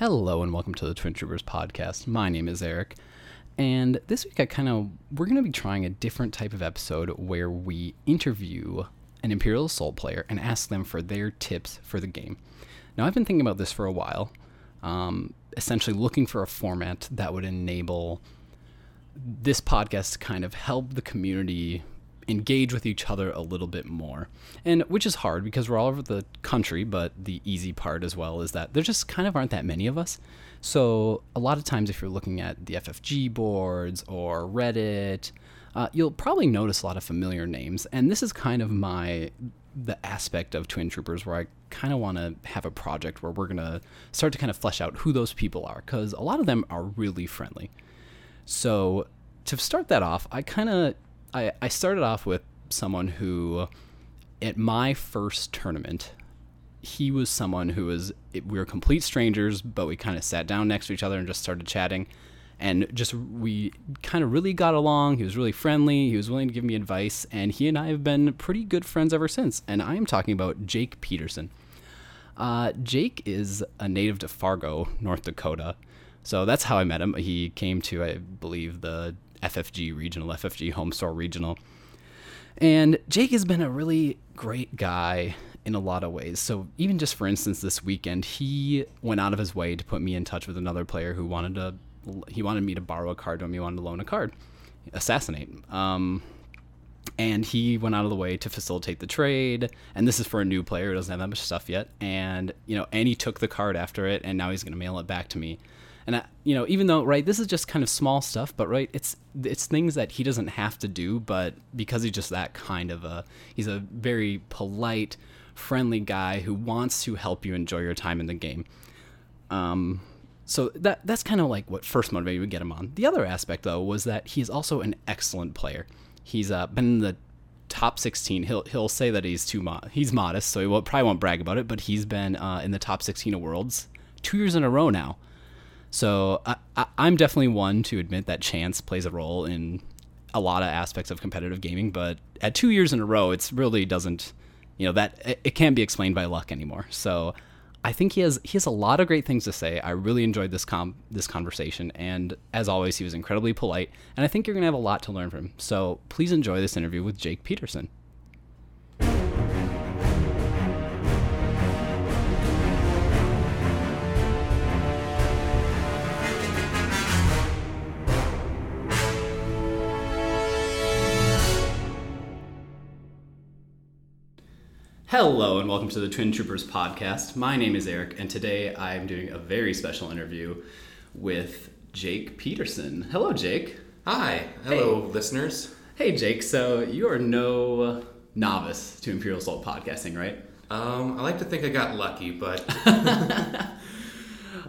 Hello and welcome to the Twin Troopers podcast. My name is Eric, and this week I kind of we're going to be trying a different type of episode where we interview an Imperial Assault player and ask them for their tips for the game. Now I've been thinking about this for a while, um, essentially looking for a format that would enable this podcast to kind of help the community engage with each other a little bit more. And which is hard because we're all over the country, but the easy part as well is that there just kind of aren't that many of us. So a lot of times if you're looking at the FFG boards or Reddit, uh, you'll probably notice a lot of familiar names. And this is kind of my the aspect of Twin Troopers where I kind of want to have a project where we're going to start to kind of flesh out who those people are because a lot of them are really friendly. So to start that off, I kind of I, I started off with someone who, at my first tournament, he was someone who was we were complete strangers, but we kind of sat down next to each other and just started chatting, and just we kind of really got along. He was really friendly. He was willing to give me advice, and he and I have been pretty good friends ever since. And I am talking about Jake Peterson. Uh, Jake is a native to Fargo, North Dakota. So that's how I met him. He came to, I believe, the FFG regional, FFG home store regional. And Jake has been a really great guy in a lot of ways. So even just for instance, this weekend, he went out of his way to put me in touch with another player who wanted to, he wanted me to borrow a card to him. He wanted to loan a card, assassinate. Um, and he went out of the way to facilitate the trade. And this is for a new player who doesn't have that much stuff yet. And you know, and he took the card after it, and now he's going to mail it back to me. And I, you know, even though right, this is just kind of small stuff, but right, it's it's things that he doesn't have to do, but because he's just that kind of a he's a very polite, friendly guy who wants to help you enjoy your time in the game. Um, so that that's kind of like what first motivated me to get him on. The other aspect though was that he's also an excellent player. He's uh, been in the top 16. He'll he'll say that he's too mo- he's modest, so he will, probably won't brag about it. But he's been uh, in the top 16 of worlds two years in a row now. So I, am definitely one to admit that chance plays a role in a lot of aspects of competitive gaming, but at two years in a row, it really doesn't, you know, that it, it can't be explained by luck anymore. So I think he has he has a lot of great things to say. I really enjoyed this com this conversation, and as always, he was incredibly polite. And I think you're gonna have a lot to learn from him. So please enjoy this interview with Jake Peterson. Hello, and welcome to the Twin Troopers podcast. My name is Eric, and today I'm doing a very special interview with Jake Peterson. Hello, Jake. Hi. Hello, hey. listeners. Hey, Jake. So, you are no novice to Imperial Assault podcasting, right? Um, I like to think I got lucky, but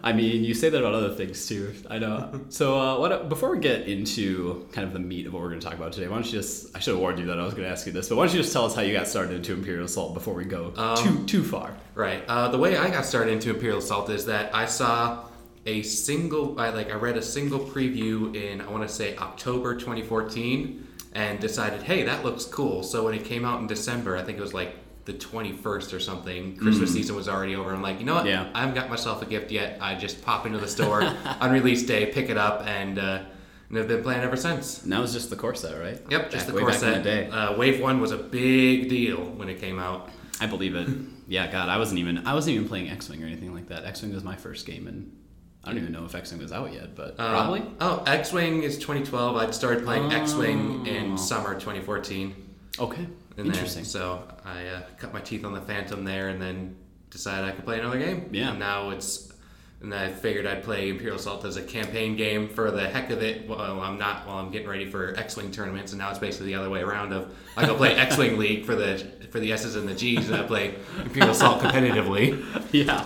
I mean, you say that about other things too. I know. So, uh, what, before we get into kind of the meat of what we're going to talk about today, why don't you just, I should have warned you that I was going to ask you this, but why don't you just tell us how you got started into Imperial Assault before we go um, too, too far? Right. Uh, the way I got started into Imperial Assault is that I saw a single, I like, I read a single preview in, I want to say October 2014 and decided, hey, that looks cool. So when it came out in December, I think it was like the 21st or something. Christmas mm. season was already over. I'm like, you know what? Yeah. I haven't got myself a gift yet. I just pop into the store on release day, pick it up, and, uh, and I've been playing ever since. And that was just the core set, right? Yep, just back, the core set. The uh, Wave one was a big deal when it came out. I believe it. yeah, God, I wasn't even I wasn't even playing X Wing or anything like that. X Wing was my first game, and I don't even know if X Wing was out yet, but uh, probably. Oh, X Wing is 2012. I started playing oh. X Wing in summer 2014. Okay. And Interesting. Then, so I uh, cut my teeth on the Phantom there, and then decided I could play another game. Yeah. And now it's, and I figured I'd play Imperial Assault as a campaign game for the heck of it. While I'm not, while I'm getting ready for X-wing tournaments, and now it's basically the other way around. Of I go play X-wing League for the for the S's and the G's, and I play Imperial Assault competitively. Yeah.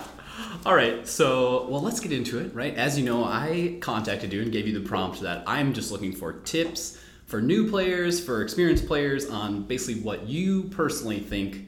All right, so well, let's get into it. Right, as you know, I contacted you and gave you the prompt that I'm just looking for tips for new players, for experienced players, on basically what you personally think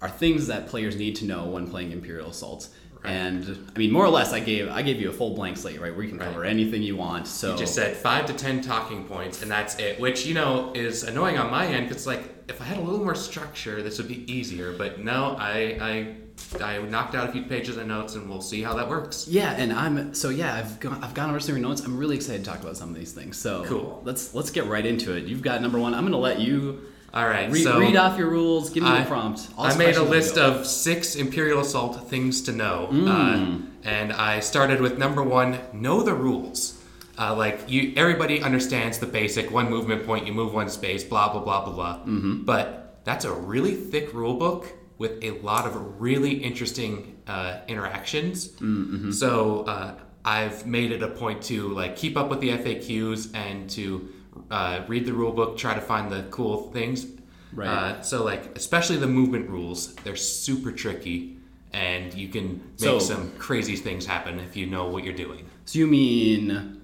are things that players need to know when playing Imperial Assaults. Right. And I mean, more or less, I gave I gave you a full blank slate, right, where you can right. cover anything you want. So you just said five to ten talking points, and that's it. Which you know is annoying on my end because like if I had a little more structure, this would be easier. But no, I I I knocked out a few pages of notes, and we'll see how that works. Yeah, and I'm so yeah. I've gone I've gone over some of your notes. I'm really excited to talk about some of these things. So Cool. Let's let's get right into it. You've got number one. I'm gonna let you All right, read, so read off your rules. Give me I- the prompt. I'll I made a questions as we list of six Imperial Assault things to know, Mm. uh, and I started with number one: know the rules. Uh, like you, everybody understands the basic one movement point, you move one space, blah blah blah blah blah. Mm-hmm. But that's a really thick rule book with a lot of really interesting uh, interactions. Mm-hmm. So uh, I've made it a point to like keep up with the FAQs and to uh, read the rule book, try to find the cool things. Right. Uh, so like especially the movement rules, they're super tricky, and you can So- make some crazy things happen if you know what you're doing. So you mean,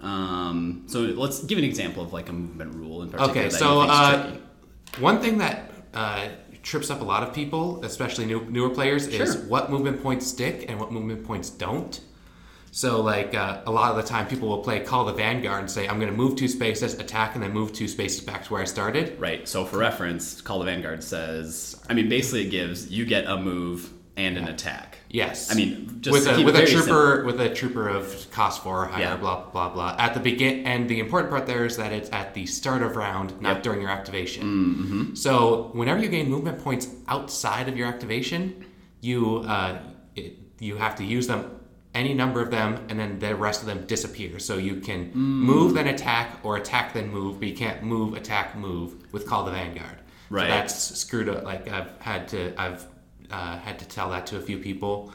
um, so let's give an example of like a movement rule in particular. Okay, that so uh, one thing that uh, trips up a lot of people, especially new, newer players, is what movement points stick and what movement points don't. So, like uh, a lot of the time, people will play Call the Vanguard and say, "I'm going to move two spaces, attack, and then move two spaces back to where I started." Right. So for reference, Call the Vanguard says, I mean, basically it gives you get a move and an attack. Yes. I mean, just with a with a trooper with a trooper of cost four or higher, Yeah. blah blah blah. At the begin, and the important part there is that it's at the start of round, not Yep. During your activation. Mm-hmm. So whenever you gain movement points outside of your activation, you uh, it, you have to use them any number of them, and then the rest of them disappear. So you can Mm. move then attack, or attack then move, but you can't move attack move with Call the Vanguard. Right. So that's screwed up. Like I've had to I've uh, had to tell that to a few people.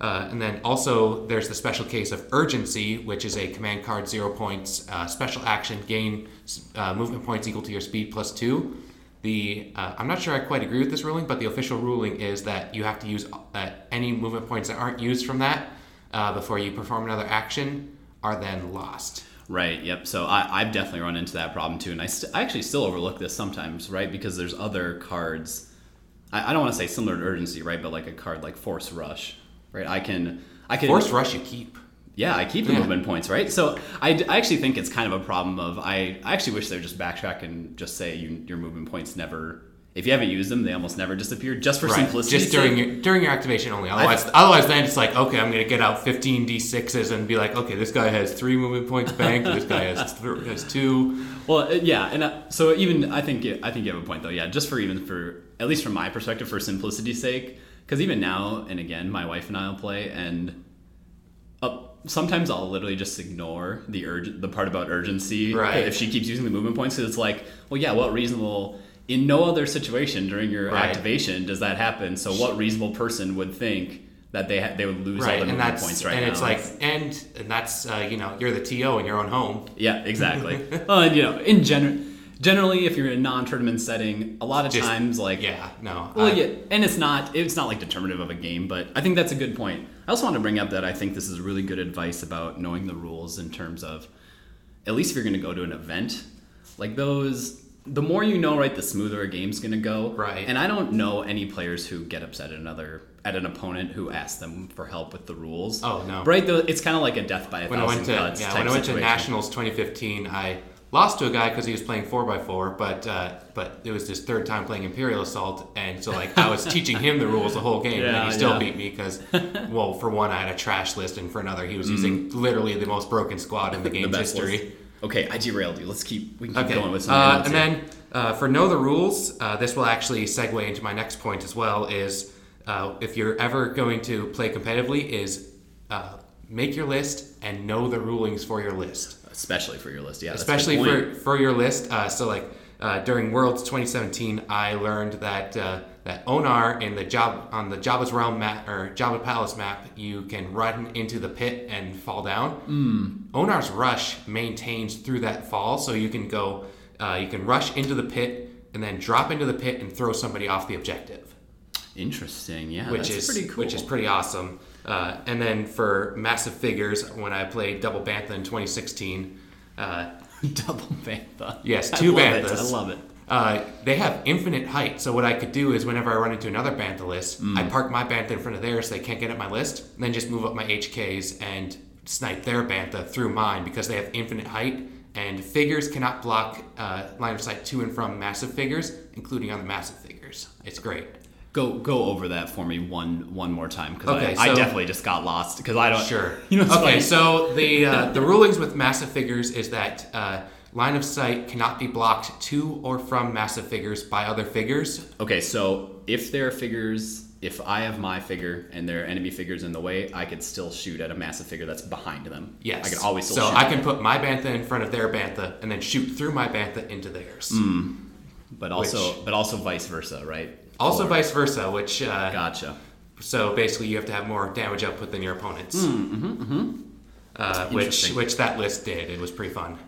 Uh, and then also there's the special case of urgency, which is a command card zero points uh, special action gain uh, movement points equal to your speed plus two. The uh, I'm not sure I quite agree with this ruling, but the official ruling is that you have to use uh, any movement points that aren't used from that before you perform another action are then lost. Right. Yep. So I, I've definitely run into that problem too, and I, st- I actually still overlook this sometimes, right? Because there's other cards. I, I don't want to say similar to urgency, right? But like a card like Force Rush, right? I can I can Force rush you keep. Yeah, I keep the Yeah. movement points, right? So I actually think it's kind of a problem of I, I actually wish they would just backtrack and just say you, your movement points never if you haven't used them they almost never disappear just for Right. simplicity. Just during your during your activation only. Otherwise, I- otherwise then it's like okay, I'm gonna get out 15 d6s and be like, okay, this guy has three movement points banked. this guy has th- has two. Well, uh, yeah, and uh, so even I think I think you have a point though. Yeah, just for even for at least from my perspective, for simplicity's sake, because even now and again, my wife and I'll play, and uh, sometimes I'll literally just ignore the urg- the part about urgency Right. if she keeps using the movement points. Because it's like, well, yeah, what reasonable in no other situation during your Right. activation does that happen? So what reasonable person would think that they ha- they would lose all their and movement points right and now? And it's like and and that's uh, you know you're the TO in your own home. Yeah, exactly. well, and, you know, in general, generally, if you're in a non-tournament setting, a lot of Just- times, like, Yeah, no. well, I- yeah, and it's not, it's not like determinative of a game, but I think that's a good point. I also want to bring up that I think this is really good advice about knowing the rules in terms of, at least if you're going to go to an event, like those. The more you know, right, the smoother a game's gonna go. Right. And I don't know any players who get upset at another at an opponent who asks them for help with the rules. Oh, no. Right. Though it's kind of like a death by a when I went to cuts yeah, when I went to nationals 2015, I lost to a guy because he was playing four x four, but uh, but it was his third time playing Imperial Assault, and so like I was teaching him the rules the whole game, and he still yeah. beat me because well, for one I had a trash list, and for another he was using literally the most broken squad in the game's Mm-hmm. history. list. Okay, I derailed you. Let's keep we can keep Okay. going with some uh, and then uh, for know the rules, uh, this will actually segue into my next point as well. Is uh, if you're ever going to play competitively, is uh, make your list and know the rulings for your list especially for your list, yeah. that's a good especially for for your list. Uh, so like uh, during Worlds 2017, I learned that uh, that Onar in the job on the Jabba's realm map or Jabba Palace map, you can run into the pit and fall down. Mm. Onar's rush maintains through that fall, so you can go, uh, you can rush into the pit and then drop into the pit and throw somebody off the objective interesting. Yeah, which that's is pretty cool. which is pretty awesome. Uh, and then for massive figures, when I played double bantha in 2016, uh, double bantha. Yes, I two it, banthas. I love it. uh, they have infinite height. So what I could do is whenever I run into another bantha list, Mm. I park my bantha in front of theirs so they can't get at my list, and then just move up my HKs and snipe their bantha through mine because they have infinite height. And figures cannot block uh, line of sight to and from massive figures, including on the massive figures. It's great. Go go over that for me one one more time because Okay, I, I definitely just got lost because I don't. Sure. You know. okay, funny. so the uh, the rulings with massive figures is that uh, line of sight cannot be blocked to or from massive figures by other figures. Okay, so if there are figures, if I have my figure and there are enemy figures in the way, I could still shoot at a massive figure that's behind them. Yes. I can always still So. I can put my bantha in front of their bantha and then shoot through my bantha into theirs. Mm. but also, which- but also vice versa, right? Also, vice versa, which uh, Gotcha. so basically you have to have more damage output than your opponents. Uh, which which that list did. It was pretty fun.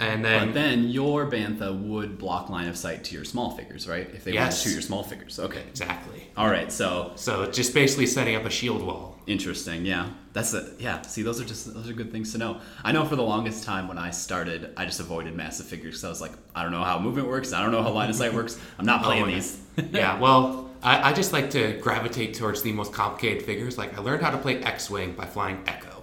And then, But then your bantha would block line of sight to your small figures, right? If they want Yes. to shoot your small figures. Okay. exactly. All right. So So just basically setting up a shield wall. Interesting. Yeah, that's a yeah. See, those are just those are good things to know. I know for the longest time when I started, I just avoided massive figures because I was like, I don't know how movement works. I don't know how line of sight works. I'm not playing Oh, these. yeah, well, I, I just like to gravitate towards the most complicated figures. Like I learned how to play X-wing by flying Echo.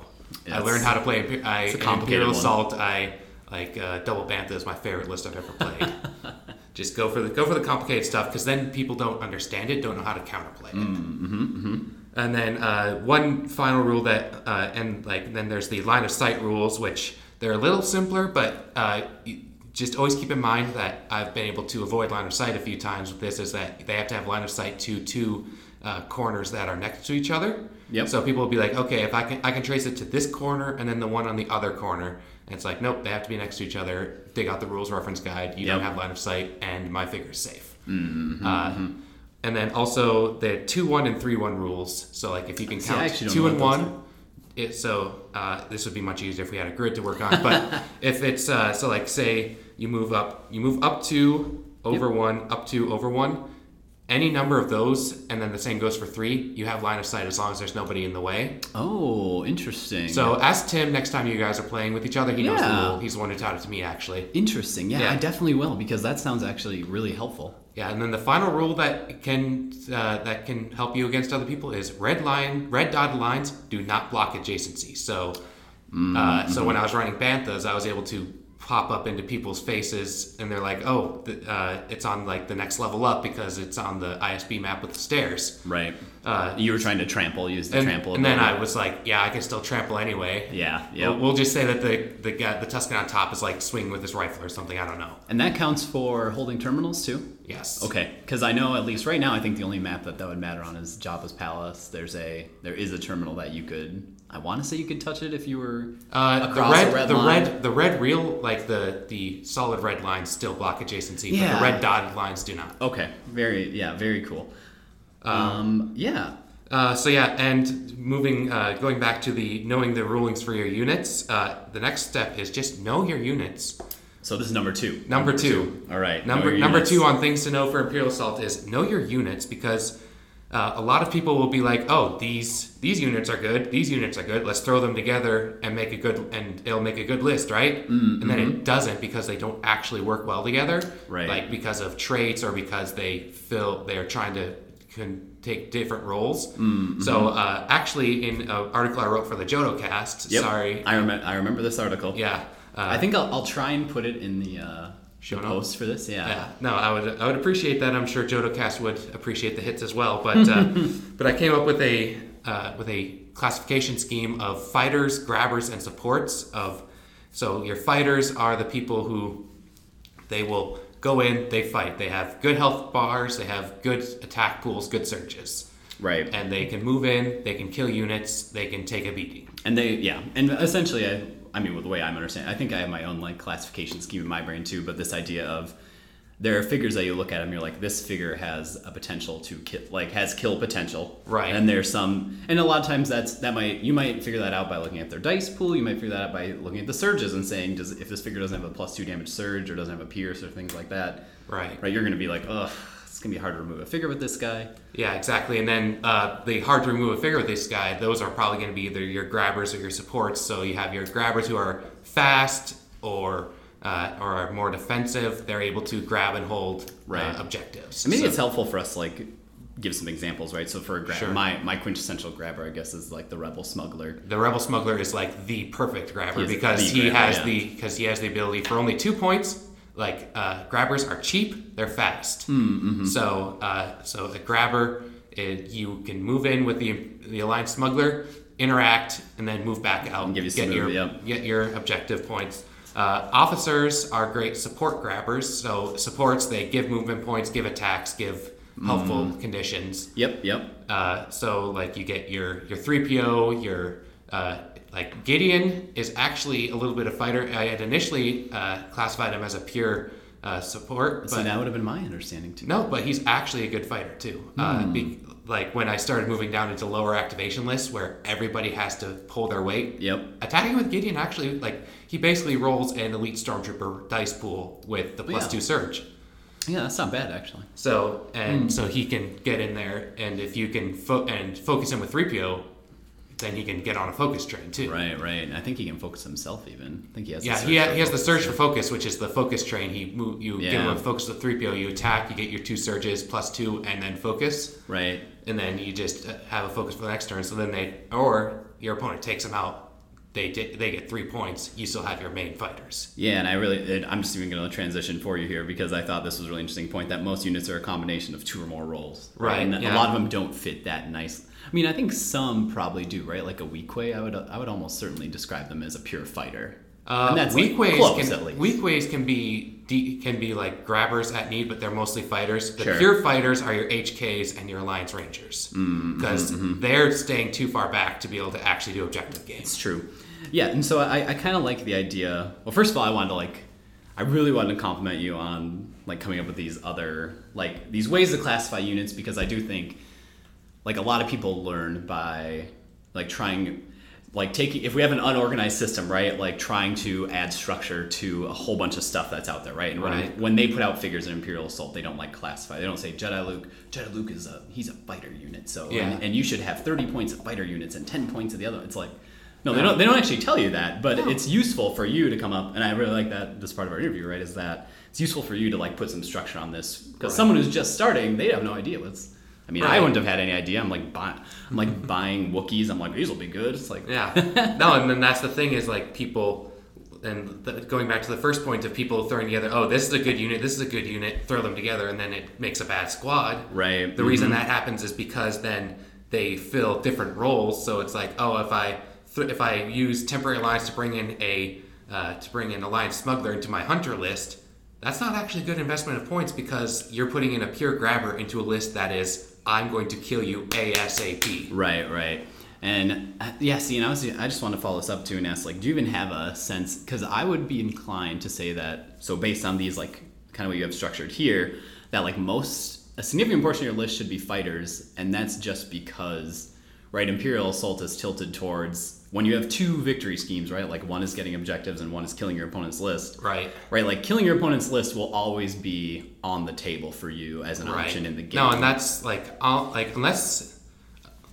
I learned how to play I, It's a complicated Imperial one. Assault. I like uh, Double Bantha is my favorite list I've ever played. just go for the go for the complicated stuff because then people don't understand it, don't know how to counterplay it. Mm-hmm, And then uh, one final rule that, uh, and like then there's the line of sight rules, which they're a little simpler, but uh, just always keep in mind that I've been able to avoid line of sight a few times with this. Is that they have to have line of sight to two uh, corners that are next to each other. Yep. So people will be like, okay, if I can, I can trace it to this corner and then the one on the other corner. And it's like, nope, they have to be next to each other. Dig out the rules reference guide. You don't have line of sight, and my figure's safe. Mm-hmm, uh, And then also the two one and three one rules. So like if you can count don't two and one, it, so uh, this would be much easier if we had a grid to work on. But if it's uh, so like say you move up, you move up two over one, up two over one. Any number of those, and then the same goes for three. You have line of sight as long as there's nobody in the way. Oh, interesting. So ask Tim next time you guys are playing with each other. He knows the Yeah. rule. He's the one who taught it to me actually. interesting. Yeah, Yeah. I definitely will because that sounds actually really helpful. Yeah, and then the final rule that can uh, that can help you against other people is red line, red dotted lines do not block adjacency. So, uh, so when I was running banthas, I was able to pop up into people's faces, and they're like, "Oh, uh, it's on like the next level up because it's on the ISB map with the stairs." Right. Uh, you were trying to trample, use the and, trample. and then I was like, "Yeah, I can still trample anyway." Yeah. Yeah. We'll, we'll just say that the the guy, the Tusken on top is like swinging with his rifle or something. I don't know. and that counts for holding terminals too. Yes. Okay, because I know at least right now, I think the only map that that would matter on is Jabba's palace. There's a there is a terminal that you could. I want to say you could touch it if you were Uh, the red, red the line. red, the red real, like the the solid red lines still block adjacency, but Yeah. the red dotted lines do not. Okay, very yeah, very cool. Um, yeah. Uh, so yeah, and moving, uh, going back to the knowing the rulings for your units. Uh, the next step is just know your units. So this is number two. Number two. All right. Number number units. two on things to know for Imperial Assault is know your units because uh, a lot of people will be like, oh, these these units are good, these units are good. Let's throw them together and make a good and it'll make a good list, right? And then it doesn't because they don't actually work well together, Mm-hmm. Right. Like because of traits or because they feel they're trying to can take different roles. Mm-hmm. So uh, actually, in an article I wrote for the JodoCast, Yep. sorry, I remember. I remember this article. yeah. Uh, I think I'll, I'll try and put it in the uh, Show post for this. Yeah. Yeah, no, I would I would appreciate that. I'm sure JodoCast would appreciate the hits as well. But uh, but I came up with a uh, with a classification scheme of fighters, grabbers, and supports. Of so your fighters are the people who they will go in, they fight. They have good health bars, they have good attack pools, good surges, Right. and they can move in, they can kill units, they can take a beating. And they, yeah, and essentially, I, I mean, with the way I'm understanding, I think I have my own like classification scheme in my brain too. But this idea of there are figures that you look at them, you're like, this figure has a potential to kill, like has kill potential, Right. And there's some, and a lot of times that's that might you might figure that out by looking at their dice pool. You might figure that out by looking at the surges and saying, does if this figure doesn't have a plus two damage surge or doesn't have a pierce or things like that, Right. right? You're gonna be like, ugh, gonna be hard to remove a figure with this guy. Yeah, exactly. And then uh, the hard to remove a figure with this guy, those are probably going to be either your grabbers or your supports. So you have your grabbers who are fast or uh, or are more defensive. They're able to grab and hold Right. uh, objectives. And maybe So- it's helpful for us to like give some examples, right? So for a grab, Sure. my my quintessential grabber, I guess, is like the rebel smuggler. the rebel smuggler is like the perfect grabber He because he grabber, has yeah. the because he has the ability for only two points like uh, grabbers are cheap, they're fast. Hmm, mm-hmm. So uh, so the grabber, it, you can move in with the the alliance smuggler, interact, and then move back out. And give you some get your get your objective points. Uh, officers are great support grabbers. So supports they give movement points, give attacks, give helpful Mm-hmm. conditions. Yep, yep. Uh, so like you get your your three PO, your uh, like Gideon is actually a little bit of a fighter. I had initially uh, classified him as a pure uh, support, but that would have been my understanding too. no, but he's actually a good fighter too. Uh, be, like when I started moving down into lower activation lists where everybody has to pull their weight. Yep. Attacking with Gideon actually like he basically rolls an elite stormtrooper dice pool with the plus Yeah. two surge. Yeah, that's not bad actually. So and so he can get in there, and if you can fo- and focus him with three PO, then he can get on a focus train too. Right, right. I think he can focus himself even. I think he has. the Yeah, he, ha- he has the surge for focus, which is the focus train. He move, you give him a focus with three PO, you attack, you get your two surges plus two, and then focus, Right. and then you just uh, have a focus for the next turn. So then they or your opponent takes him out. They di- they get three points. You still have your main fighters. Yeah, and I really, I'm just even going to transition for you here because I thought this was a really interesting point that most units are a combination of two or more roles. Right, And a lot of them don't fit that nice. I mean, I think some probably do, right? Like a Wookiee, I would, I would almost certainly describe them as a pure fighter. Uh, and that's weak like close, can at least. Wookiees can be de- can be like grabbers at need, but they're mostly fighters. The Sure. pure fighters are your HKs and your Alliance Rangers Mm, because mm-hmm, they're staying too far back to be able to actually do objective games. It's true. Yeah, and so I, I kind of like the idea. Well, first of all, I wanted to like, I really wanted to compliment you on like coming up with these other like these ways to classify units because I do think like a lot of people learn by like trying like taking if we have an unorganized system right like trying to add structure to a whole bunch of stuff that's out there right and when, Right. when they put out figures in imperial assault they don't like classify they don't say jedi luke jedi luke is a he's a fighter unit so Yeah. and, and you should have 30 points of fighter units and 10 points of the other it's like no, they don't. They don't actually tell you that, but No. it's useful for you to come up. And I really like that. This part of our interview, right, is that it's useful for you to like put some structure on this because Right. someone who's just starting, they have no idea what's. I mean, I wouldn't have had any idea. I'm like buying, I'm like buying Wookiees. I'm like these will be good. It's like Yeah, no, and then that's the thing is like people, and the, going back to the first point of people throwing together, oh, this is a good unit, this is a good unit, throw them together, and then it makes a bad squad. right. The reason that happens is because then they fill different roles. So it's like, oh, if I th- if I use temporary alliance to bring in a uh, to bring in alliance smuggler into my hunter list, that's not actually a good investment of points because you're putting in a pure grabber into a list that is I'm going to kill you ASAP. Right, right. And uh, yeah, see, and I was I just want to follow this up too and ask like, do you even have a sense? Because I would be inclined to say that. So based on these like kind of what you have structured here, that like most a significant portion of your list should be fighters, and that's just because right, Imperial Assault is tilted towards when you have two victory schemes, right? Like one is getting objectives and one is killing your opponent's list. Right. Right, like killing your opponent's list will always be on the table for you as an option in the game. No, and that's like all like unless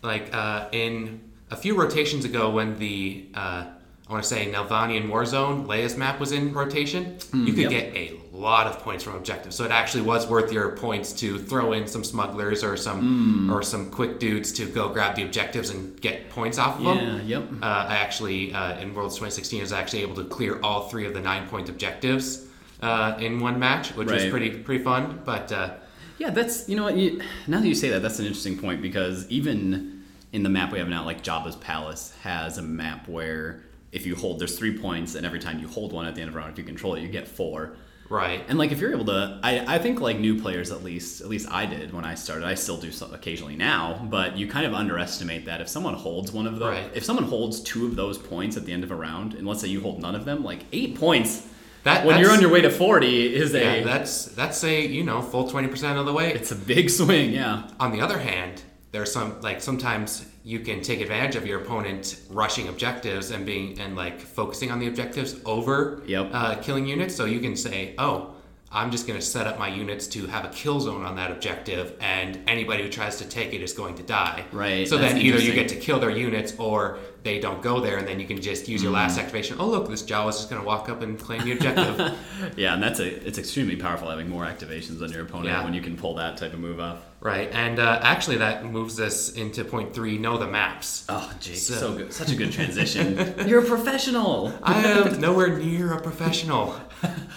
like uh, in a few rotations ago when the uh, I want to say Nelvanian Warzone Leia's map was in rotation, you could Mm, yep. get a lot of points from objectives. So it actually was worth your points to throw in some smugglers or some Mm. or some quick dudes to go grab the objectives and get points off of them. yeah, yep. Uh, I actually, uh, in Worlds 2016, was actually able to clear all three of the nine point objectives uh, in one match, which was pretty pretty fun. But uh, Yeah, that's you know what. You, now that you say that, that's an interesting point because even in the map we have now, like Jabba's Palace has a map where if you hold, there's three points, and every time you hold one at the end of a round, if you control it, you get four. Right, And like if you're able to, I, I think like new players at least, at least I did when I started. I still do so occasionally now, but you kind of underestimate that if someone holds one of those, Right. if someone holds two of those points at the end of a round, and let's say you hold none of them, like eight points That- when you're on your way to forty is a that's that's a you know full twenty percent of the way. it's a big swing. Yeah. On the other hand, there's some like sometimes you can take advantage of your opponent rushing objectives and being and like focusing on the objectives over Yep. uh, killing units. So you can say, oh. I'm just going to set up my units to have a kill zone on that objective, and anybody who tries to take it is going to die. Right, So that's then either you get to kill their units, or they don't go there, and then you can just use your Mm. last activation. Oh look, this Jawa's just going to walk up and claim the objective. Yeah, and that's a it's extremely powerful having more activations than your opponent Yeah. when you can pull that type of move off. Right, and uh, actually that moves us into point three: know the maps. Oh, Jake, so, So- good. Such a good transition. You're a professional. I am nowhere near a professional.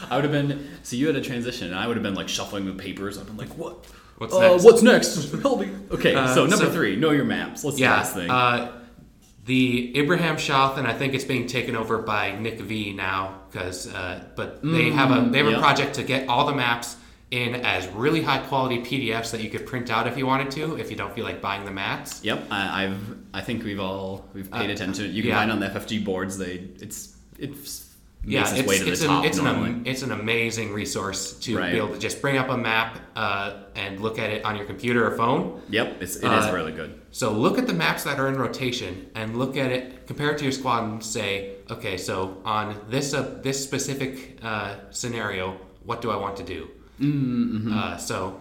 I would have been. So you had a transition, and I would have been like shuffling the papers. I've been like, what? What's uh, next? What's next? Help me. Okay, Uh, so number so- three, know your maps. Let's do this thing. uh, the Ibrahim and I think it's being taken over by Nick V now, because uh, but they have a they have Mm, yeah. a project to get all the maps in as really high quality PDFs that you could print out if you wanted to, if you don't feel like buying the maps. yep, I, I've. I think we've all we've paid Uh, attention. You can yeah. find on the FFG boards. They it's it's Yeah, its, it's, way to it's, the an, it's, an, it's an amazing resource to Right. be able to just bring up a map uh, and look at it on your computer or phone. Yep, it's, it is Uh, really good. So look at the maps that are in rotation and look at it, compare it to your squad, and say, okay, so on this uh, this specific uh, scenario, what do I want to do? Mm-hmm. Uh, so,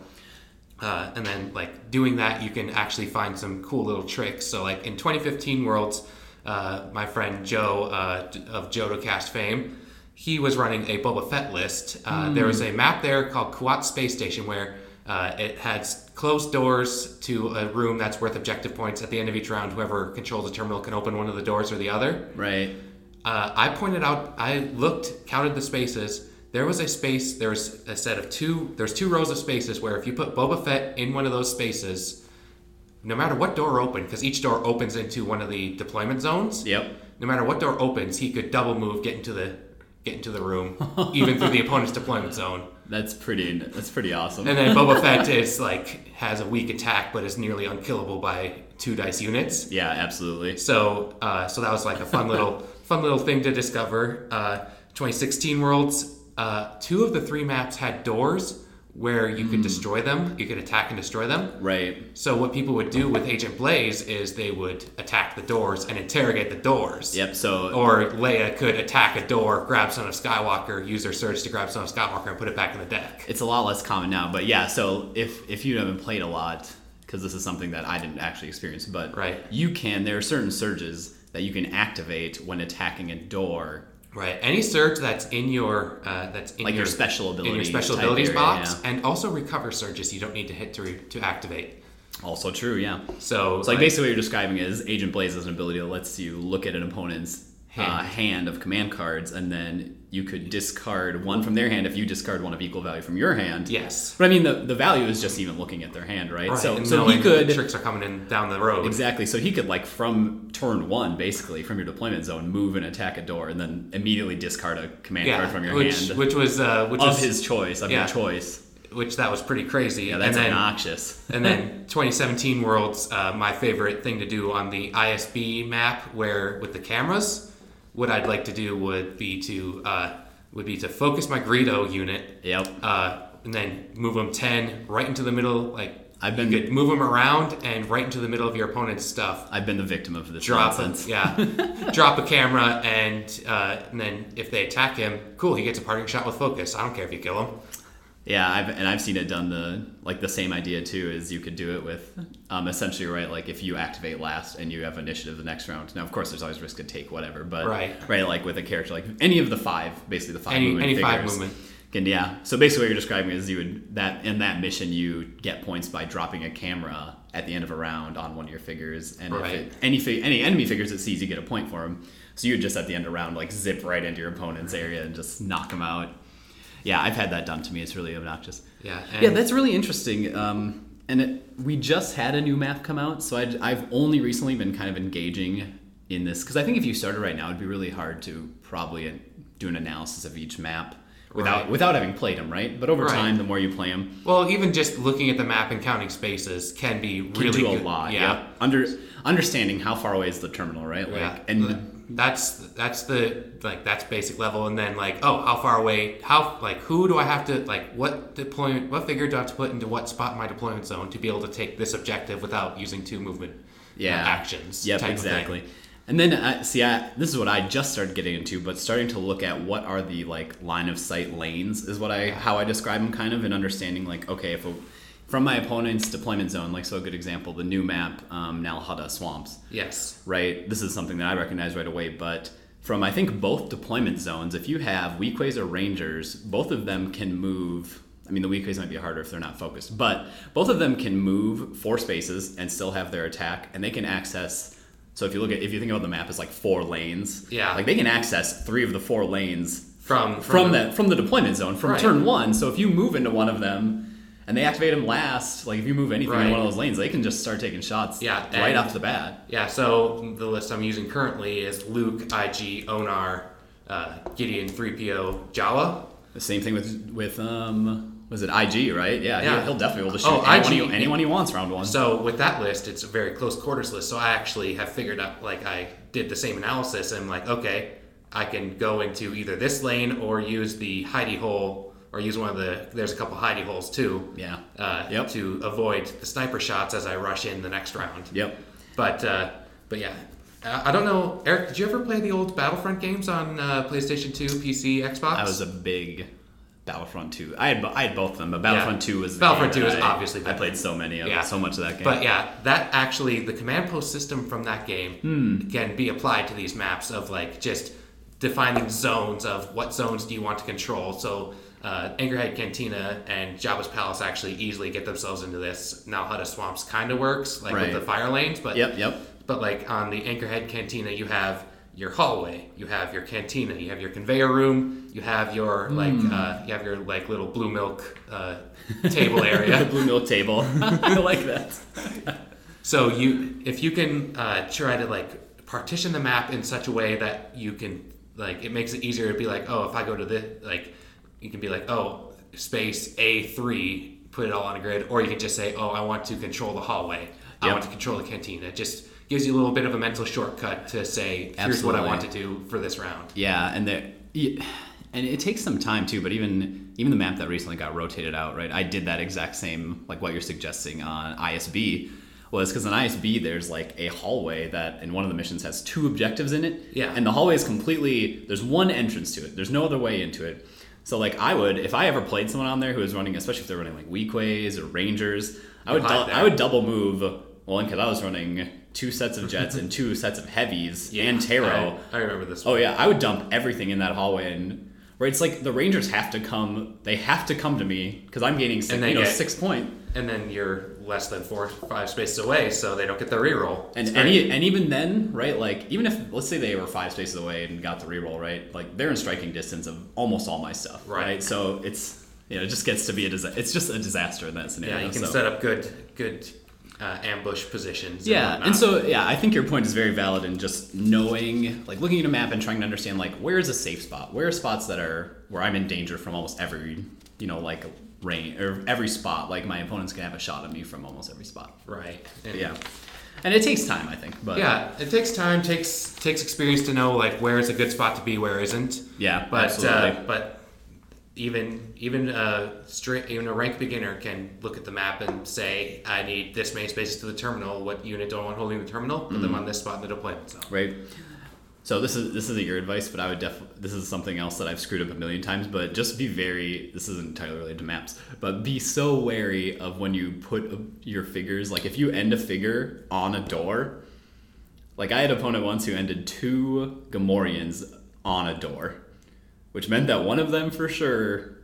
uh, and then like doing that, you can actually find some cool little tricks. So like in 2015 Worlds, uh, my friend Joe uh, of JodoCast fame, he was running a Boba Fett list. Uh, There was a map there called Kuat Space Station where uh, it had closed doors to a room that's worth objective points. At the end of each round, whoever controls the terminal can open one of the doors or the other. Right. Uh, I pointed out, I looked, counted the spaces. There was a space, there was a set of two, there's two rows of spaces where if you put Boba Fett in one of those spaces, no matter what door opened, because each door opens into one of the deployment zones, Yep. no matter what door opens, he could double move, get into the get into the room, even through the opponent's deployment zone. That's pretty. That's pretty awesome. And then Boba Fett is like has a weak attack, but is nearly unkillable by two dice units. yeah, absolutely. So, uh, so that was like a fun little, fun little thing to discover. Uh, 2016 Worlds, uh, two of the three maps had doors where you could hmm. destroy them. You could attack and destroy them. Right. So what people would do with Agent Blaise is they would attack the doors and interrogate the doors. Yep. So Or Leia could attack a door, grab Son of Skywalker, use her surge to grab Son of Skywalker, and put it back in the deck. it's a lot less common now, but yeah. So if if you haven't played a lot, because this is something that I didn't actually experience, but Right. you can. There are certain surges that you can activate when attacking a door, Right. Any surge that's in your uh, that's in like your, your special in ability, your special abilities area, box, yeah. and also recover surges you don't need to hit to re- to activate. Also true, yeah. So It's like basically what you're describing is Agent Blaise is an ability that lets you look at an opponent's hand. Uh, Hand. of command cards, and then you could discard one from their hand if you discard one of equal value from your hand. yes. But I mean, the, the value is just even looking at their hand, right? Right. So, so he could tricks are coming in down the road. exactly. So he could like from turn one, basically from your deployment zone, move and attack a door, and then immediately discard a command Yeah. card from your which hand which was uh, which of was his choice, of yeah. your choice. which that was pretty crazy. Yeah, that's and then, obnoxious. and then 2017 Worlds, uh, my favorite thing to do on the ISB map, where with the cameras, what I'd like to do would be to uh, would be to focus my Greedo unit, Yep. uh, and then move them 10 right into the middle. Like I've you been- could move them around and right into the middle of your opponent's stuff. I've been the victim of this drop nonsense. a, yeah drop a camera and uh, and then if they attack him cool he gets a parting shot with focus i don't care if you kill him Yeah, I've, and I've seen it done the like the same idea too. Is you could do it with um, essentially right like if you activate last and you have initiative the next round. Now of course there's always risk to take whatever, but Right. right like with a character like any of the five basically the five Any- movement any five movement. Can, yeah. So basically what you're describing is you would that in that mission you get points by dropping a camera at the end of a round on one of your figures, and Right. if it, any fi- any enemy figures it sees you get a point for them. So you would just at the end of a round like zip right into your opponent's area and just knock them out. Yeah, I've had that done to me. It's really obnoxious. yeah Yeah, that's really interesting. Um, and it, we just had a new map come out, so I'd, I've only recently been kind of engaging in this because I think if you started right now, it'd be really hard to probably do an analysis of each map without Right. without having played them, right? But over Right. time, the more you play them, well even just looking at the map and counting spaces can be can really do a good. lot. yeah Yeah. Under understanding how far away is the terminal, right? Like, yeah and that's that's the like that's basic level and then like oh how far away how like who do i have to like what deployment what figure do i have to put into what spot in my deployment zone to be able to take this objective without using two movement uh, yeah actions Yep, type of thing. exactly. And then uh, see, I, this is what I just started getting into, but starting to look at what are the like line of sight lanes is what I how I describe them kind of, and understanding like okay, if a, from my opponent's deployment zone, like so a good example, the new map, um, Nal Hutta Swamps, yes right? This is something that I recognize right away, but from I think both deployment zones, if you have Wookiees or rangers, both of them can move. I mean, the Wookiees might be harder if they're not focused, but both of them can move four spaces and still have their attack, and they can access. So if you look at if you think about the map as like four lanes, Yeah. like they can access three of the four lanes From from, the- that from the deployment zone from Right. turn one. So if you move into one of them and they activate them last, like if you move anything in one of those lanes, they can just start taking shots Yeah, right off the bat. Yeah, so the list I'm using currently is Luke, IG, Onar, uh, Gideon, 3PO, Jawa. The same thing with with um was it IG right? Yeah, Yeah. He'll, he'll definitely be able to shoot Oh, anyone, he, anyone he wants round one. So with that list, it's a very close quarters list. So I actually have figured out, like I did the same analysis, and I'm like, okay, I can go into either this lane or use the hidey hole, or use one of the. There's a couple hidey holes too. Yeah. Uh, Yep. To avoid the sniper shots as I rush in the next round. Yep. But uh, but yeah, I I don't know, Eric. Did you ever play the old Battlefront games on uh, PlayStation 2, PC, Xbox? I was a big Battlefront 2. I had I had both of them, but Battlefront 2 was the Battlefront game 2 that is I- obviously I played so many of Yeah. so much of that game. But yeah, that actually the command post system from that game Hmm. can be applied to these maps of like just defining zones of what zones do you want to control. So uh, Anchorhead Cantina and Jabba's Palace actually easily get themselves into this. Nal Hutta Swamps kind of works like Right. with the fire lanes, but Yep, yep. but like on the Anchorhead Cantina, you have your hallway, you have your cantina, you have your conveyor room, you have your like Hmm. uh, you have your like little blue milk uh, table area. the blue milk table. I like that. So you, if you can uh, try to like partition the map in such a way that you can like, it makes it easier to be like, oh, if I go to this, like, you can be like, oh, space A three, put it all on a grid, or you can just say, oh, I want to control the hallway, I Yep. want to control the canteen. It just gives you a little bit of a mental shortcut to say, here's what I want to do for this round. Yeah, and there, and it takes some time too. But even even the map that recently got rotated out, right? I did that exact same like what you're suggesting on ISB was because on ISB there's like a hallway that in one of the missions has two objectives in it. Yeah. and the hallway is completely there's one entrance to it. There's no other way into it. So like I would if I ever played someone on there who was running, especially if they're running like Wookiees or rangers, I would there. I would double move. Well, because I was running two sets of jets and two sets of heavies and Taro. I, I remember this. Oh yeah, I would dump everything in that hallway, and where it's like the Rangers have to come, they have to come to me because I'm gaining six, you know, get- six point, and then you're less than four, or five spaces away, so they don't get the reroll. and It's and, great. and even then, right? Like even if let's say they were five spaces away and got the reroll, right? Like they're in striking distance of almost all my stuff, Right. right? So it's you know it just gets to be a disaster. It's just a disaster in that scenario. yeah, you can so. set up good, good uh, ambush positions. Yeah, whatnot. and so yeah, I think your point is very valid in just knowing, like looking at a map and trying to understand, like where is a safe spot? Where are spots that are where I'm in danger from almost every, you know, like rain or every spot. Like my opponents can have a shot at me from almost every spot. right. And Yeah, and it takes time, I think. But Yeah, it takes time, takes takes experience to know like where is a good spot to be, where isn't. Yeah, but absolutely. uh, but even even a straight even a rank beginner can look at the map and say, I need this many spaces to the terminal. What unit do I want holding the terminal? Put Mm-hmm. them on this spot in the deployment zone. right. So this is this isn't your advice, but I would def this is something else that I've screwed up a million times. But just be very this isn't entirely related to maps, but be so wary of when you put your figures. Like if you end a figure on a door, like I had an opponent once who ended two Gamorreans on a door, which meant that one of them for sure.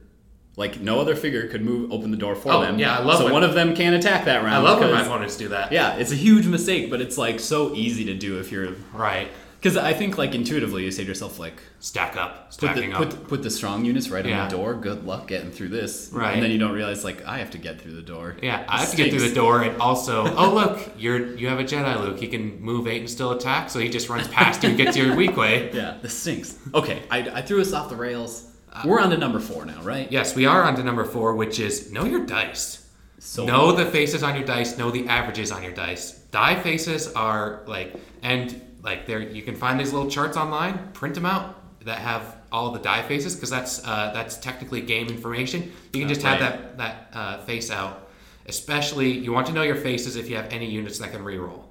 Like no other figure could move, open the door for Oh, them. yeah, I love So when- one of them can't attack that round. I love when my opponents do that. Yeah, it's a huge mistake, but it's like so easy to do if you're Right. Because I think like intuitively you say to yourself like Stack up. put Stacking the, up. put, put the strong units right Yeah. on the door. Good luck getting through this. Right. And then you don't realize like I have to get through the door. yeah, I have to get through the door, and also, oh look, you're you have a Jedi Luke. He can move eight and still attack, so he just runs past you and gets your Wookiee. Yeah, this stinks. Okay, I, I threw us off the rails. Uh, We're on to number four now, right? Yes, we are on to number four, which is know your dice. So know the faces on your dice. Know the averages on your dice. Die faces are like, and like there, you can find these little charts online. Print them out that have all the die faces because that's uh, that's technically game information. You can just have that that uh, face out. Especially, you want to know your faces if you have any units that can reroll.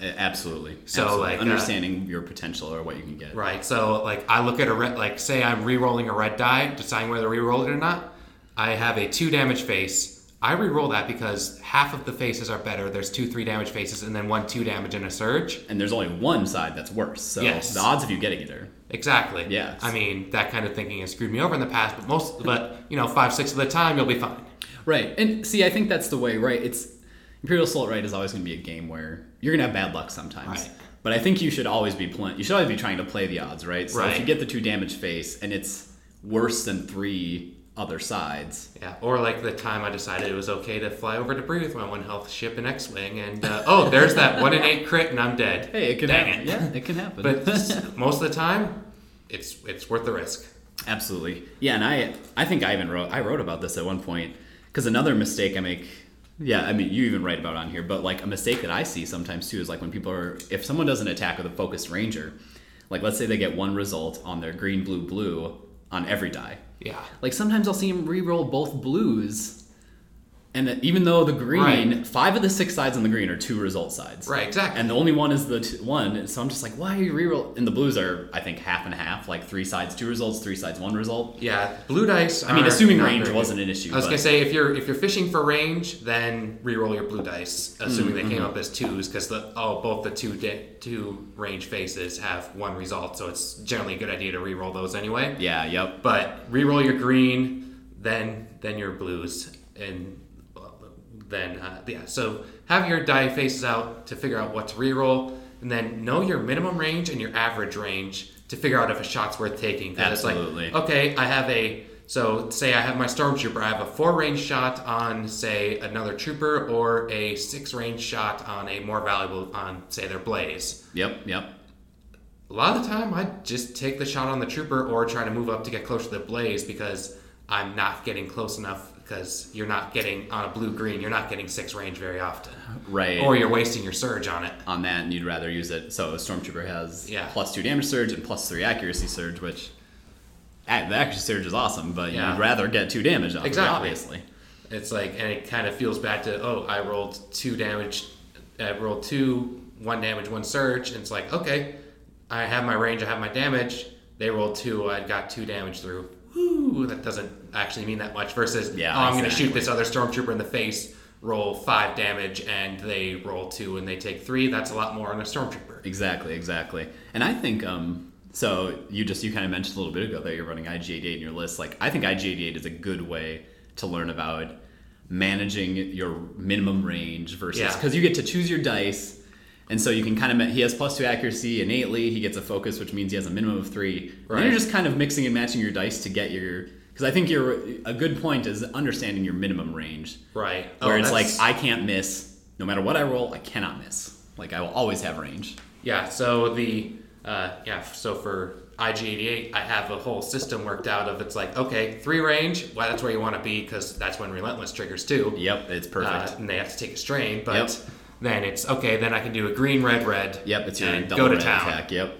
Uh, absolutely. So, Absolutely. like, uh, understanding your potential or what you can get. Right. So like I look at a red like say I'm re-rolling a red die, deciding whether to re-roll it or not. I have a two damage face. I re-roll that because half of the faces are better. There's two three damage faces and then one two damage and a surge. And there's only one side that's worse. So Yes. the odds of you getting it are Exactly. Yes. I mean, that kind of thinking has screwed me over in the past, but most, but you know, five, six of the time, you'll be fine. Right. And see, I think that's the way, right? It's Imperial Assault right is always going to be a game where you're going to have bad luck sometimes. Right. But I think you should always be playing. You should always be trying to play the odds, right? So if you get the two damage face and it's worse than three other sides, Yeah. Or like the time I decided it was okay to fly over debris with my one health ship in X-wing, and uh, oh, there's that one in eight crit, and I'm dead. hey, it can Dang happen. it. Yeah, it can happen. But most of the time, it's it's worth the risk. Absolutely. Yeah, and I I think I even wrote I wrote about this at one point because another mistake I make. Yeah, I mean you even write about it on here, but like a mistake that I see sometimes too is like when people are if someone does an attack with a focused ranger, like let's say they get one result on their green blue blue on every die. Yeah. Like sometimes I'll see him re-roll both blues, and that even though the green Right. five of the six sides on the green are two result sides, Right. Exactly. and the only one is the t- one. So I'm just like, why are you reroll? And the blues are, I think, half and half, like three sides, two results, three sides, one result. yeah. Blue dice. I mean, assuming range very wasn't an issue. I was but- gonna say if you're if you're fishing for range, then re-roll your blue dice, assuming they Mm-hmm. came up as twos, because the oh both the two di- two range faces have one result, so it's generally a good idea to re-roll those anyway. Yeah, yep. But re-roll your green, then then your blues, and then uh, yeah. So have your die faces out to figure out what to re-roll, and then know your minimum range and your average range to figure out if a shot's worth taking. 'Cause it's Like, okay, I have a so say I have my stormtrooper. I have a four range shot on say another trooper, or a six range shot on a more valuable on say their Blaise. Yep, yep. A lot of the time, I just take the shot on the trooper or try to move up to get closer to the Blaise because I'm not getting close enough because you're not getting on a blue green. You're not getting six range very often, Right. or you're wasting your surge on it. on that, and you'd rather use it. So a stormtrooper has Yeah. plus two damage surge and plus three accuracy surge, which the accuracy surge is awesome, but Yeah. you'd rather get two damage off Exactly. it, obviously. It's like, and it kind of feels bad to oh, I rolled two damage, I rolled two, one damage, one surge, and it's like okay, I have my range, I have my damage. They rolled two, I got two damage through. Woo, that doesn't actually mean that much. Versus, Yeah, oh, I'm going to shoot this other stormtrooper in the face, roll five damage, and they roll two and they take three. That's a lot more on a stormtrooper. Exactly, exactly. And I think um so you just you kind of mentioned a little bit ago that you're running IG88 in your list. Like I think IG88 is a good way to learn about managing your minimum range versus Yeah. because you get to choose your dice. And so you can kind of he has plus two accuracy innately. He gets a focus, which means he has a minimum of three. Right. And you're just kind of mixing and matching your dice to get your because I think you're a good point is understanding your minimum range. Right. Where Oh, it's like I can't miss no matter what I roll. I cannot miss. Like I will always have range. Yeah, so the uh, yeah, so for IG88, I have a whole system worked out of it's like okay, three range. Well, that's where you want to be because that's when relentless triggers too. Yep, it's perfect. Uh, and they have to take a strain, but Yep. Then it's okay. Then I can do a green, red, red. Yep, it's your go to town. attack. Yep.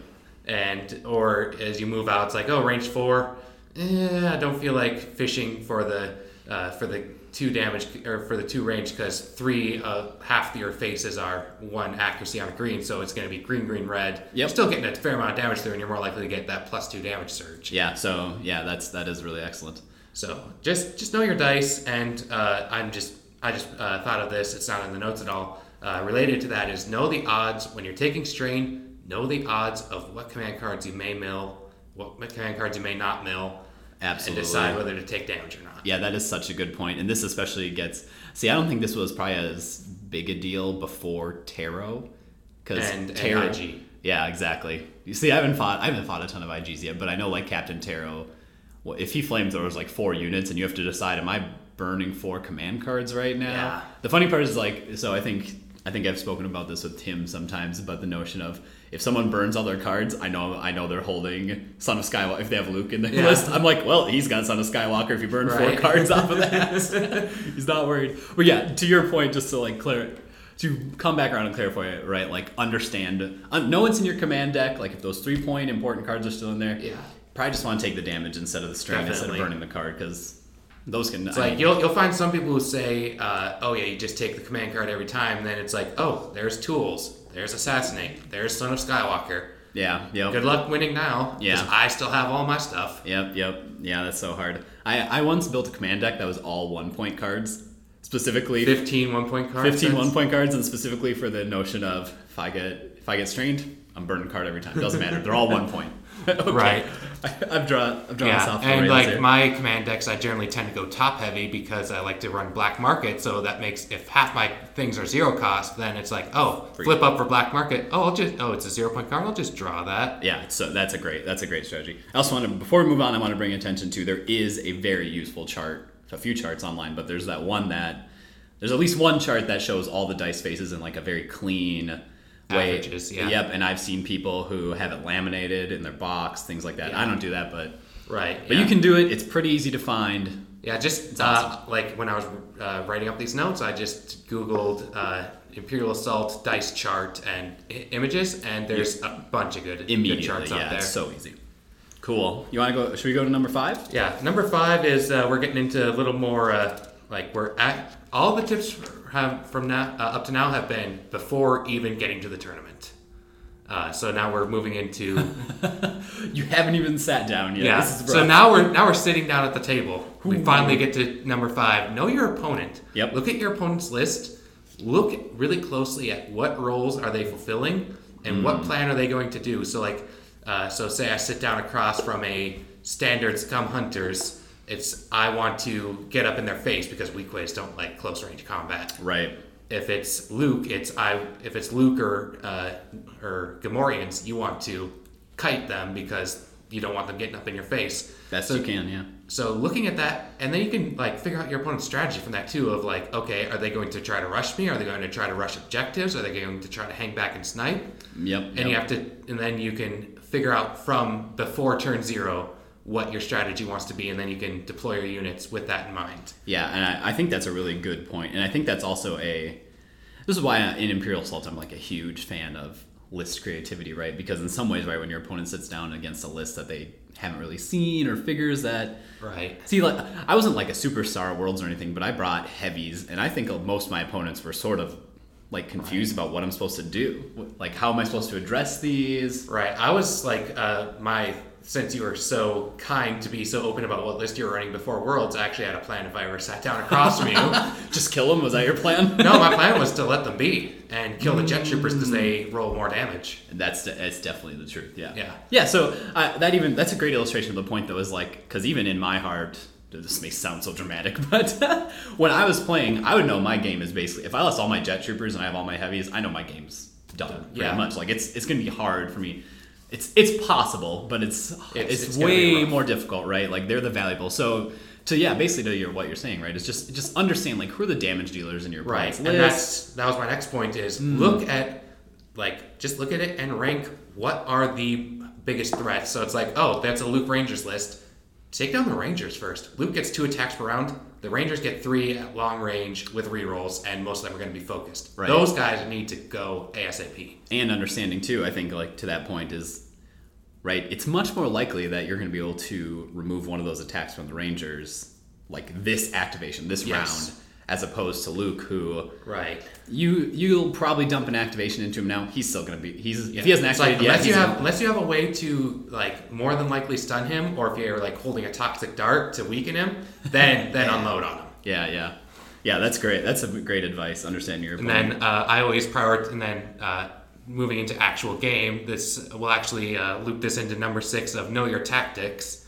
And or as you move out, it's like oh, range four. Eh, I don't feel like fishing for the uh, for the two damage or for the two range because three uh, half your faces are one accuracy on a green, so it's going to be green, green, red. Yep. You're still getting a fair amount of damage through, and you're more likely to get that plus two damage surge. Yeah. So yeah, that's that is really excellent. So just just know your dice, and uh, I'm just I just uh, thought of this. It's not in the notes at all. Uh, related to that is know the odds when you're taking strain. Know the odds of what command cards you may mill, what command cards you may not mill, Absolutely. and decide whether to take damage or not. Yeah, that is such a good point. and this especially gets. See, I don't think this was probably as big a deal before Terro, because And- and. IG. Yeah, exactly. You see, I haven't fought. I haven't fought a ton of IGs yet, but I know like Captain Terro. Well, if he flamethrowers like four units, and you have to decide, am I burning four command cards right now? Yeah. The funny part is like, so I think I think I've spoken about this with Tim sometimes about the notion of if someone burns all their cards, I know I know they're holding Son of Skywalker. If they have Luke in their Yeah. list, I'm like, well, he's got Son of Skywalker. If you burn four cards off of that, he's not worried. But yeah, to your point, just to like clear. To come back around and clarify it, right? Like, understand, uh, know what's in your command deck. Like, if those three point important cards are still in there, Yeah. probably just want to take the damage instead of the strain instead of burning the card because those can. It's like you'll, you'll find some people who say, uh, "Oh yeah, you just take the command card every time." And then it's like, "Oh, there's tools, there's assassinate, there's Son of Skywalker." yeah, yep. Good luck winning now. Yeah. I still have all my stuff. Yep, yep. Yeah, that's so hard. I, I once built a command deck that was all one point cards, specifically 15 one point cards. 15 one point cards, and specifically for the notion of if I get if I get strained, I'm burning card every time. Doesn't matter. They're all one point. Okay. Right. I, I've drawn. I've drawn Yeah, and like here. my command decks, I generally tend to go top heavy because I like to run black market. So that makes if half my things are zero cost, then it's like, oh, flip up for black market. Oh, I'll just oh, it's a zero point card. I'll just draw that. Yeah, so that's a great that's a great strategy. I also want to before we move on, I want to bring attention to there is a very useful chart, a few charts online, but there's that one that there's at least one chart that shows all the dice faces in like a very clean way. Averages, yeah. Yep, and I've seen people who have it laminated in their box, things like that. I don't do that, but Right. but yeah. you can do it. It's pretty easy to find. Yeah, just uh, like when I was uh, writing up these notes, I just Googled uh, Imperial Assault dice chart and I- images, and there's a bunch of good, good charts yeah, out there. it's so easy. Cool. You want to go? Should we go to number five? Yeah, number five is uh, we're getting into a little more uh, like we're at all the tips have from now uh, up to now have been before even getting to the tournament. Uh, so now we're moving into You haven't even sat down yet. yeah. So now we're now we're sitting down at the table. We finally get to number five. Know your opponent. Yep. Look at your opponent's list. Look really closely at what roles are they fulfilling and Mm. what plan are they going to do. So like, uh, so say I sit down across from a standards come hunters. It's I want to get up in their face because Weequays don't like close range combat right. if it's Luke, it's I. If it's Luke or uh, or Gamorreans, you want to kite them because you don't want them getting up in your face. Best so, you can. Yeah. So looking at that, and then you can like figure out your opponent's strategy from that too. Of like, okay, are they going to try to rush me? Are they going to try to rush objectives? Are they going to try to hang back and snipe? Yep. And yep. you have to, and then you can figure out from before turn zero what your strategy wants to be, and then you can deploy your units with that in mind. Yeah, and I, I think that's a really good point, and I think that's also a. This is why in Imperial Assault I'm like a huge fan of list creativity, right? Because in some ways, right, when your opponent sits down against a list that they haven't really seen or figures that. Right. See, like I wasn't like a superstar Worlds or anything, but I brought heavies, and I think most of my opponents were sort of like confused about what I'm supposed to do. Like, how am I supposed to address these? Right. I was like, uh, my since you were so kind to be so open about what list you were running before Worlds, I actually had a plan if I ever sat down across from you. Just kill them? Was that your plan? No, my plan was to let them be and kill the jet troopers because they roll more damage. That's that's definitely the truth. Yeah. Yeah. Yeah. So uh, that even that's a great illustration of the point. Though is like because even in my heart, this may sound so dramatic, but when I was playing, I would know my game is basically if I lost all my jet troopers and I have all my heavies, I know my game's done. Pretty Yeah. much. Like it's it's gonna be hard for me. It's it's possible, but it's it's, it's gonna way more difficult, right? Like they're the valuable. So. To yeah, basically to your what you're saying, right? Is just just understand like who are the damage dealers in your Right. And that's that was my next point is hmm. look at like just look at it and rank what are the biggest threats. So it's like, oh, that's a Luke Rangers list. Take down the Rangers first. Luke gets two attacks per round. The Rangers get three at long range with rerolls, and most of them are going to be focused. Right. Those guys need to go ASAP. and understanding too i think like to that point is right it's much more likely that you're going to be able to remove one of those attacks from the rangers like this activation this Yes. round as opposed to luke who Right. you you'll probably dump an activation into him now he's still going to be he's if he hasn't It's like activated yet unless you have gonna- unless you have a way to like more than likely stun him, or if you're like holding a toxic dart to weaken him, then then unload on him. yeah yeah yeah that's great that's a great advice understanding your And then uh, I always prioritize, and then uh, moving into actual game, this will actually uh, loop this into number six of know your tactics.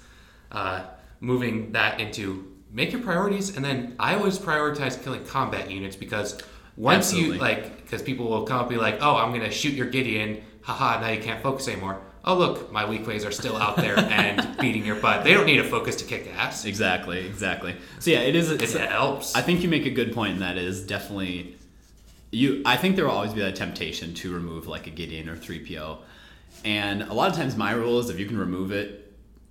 Uh, moving that into make your priorities, and then I always prioritize killing combat units because once Absolutely. you like, because people will come up and be like, "Oh, I'm gonna shoot your Gideon, haha! Now you can't focus anymore." Oh, look, my weak ways are still out there and beating your butt. They don't need a focus to kick ass. exactly exactly so yeah it is It helps. I think you make a good point, and that is definitely you. I think there will always be that temptation to remove like a Gideon or three PO, and a lot of times my rule is if you can remove it,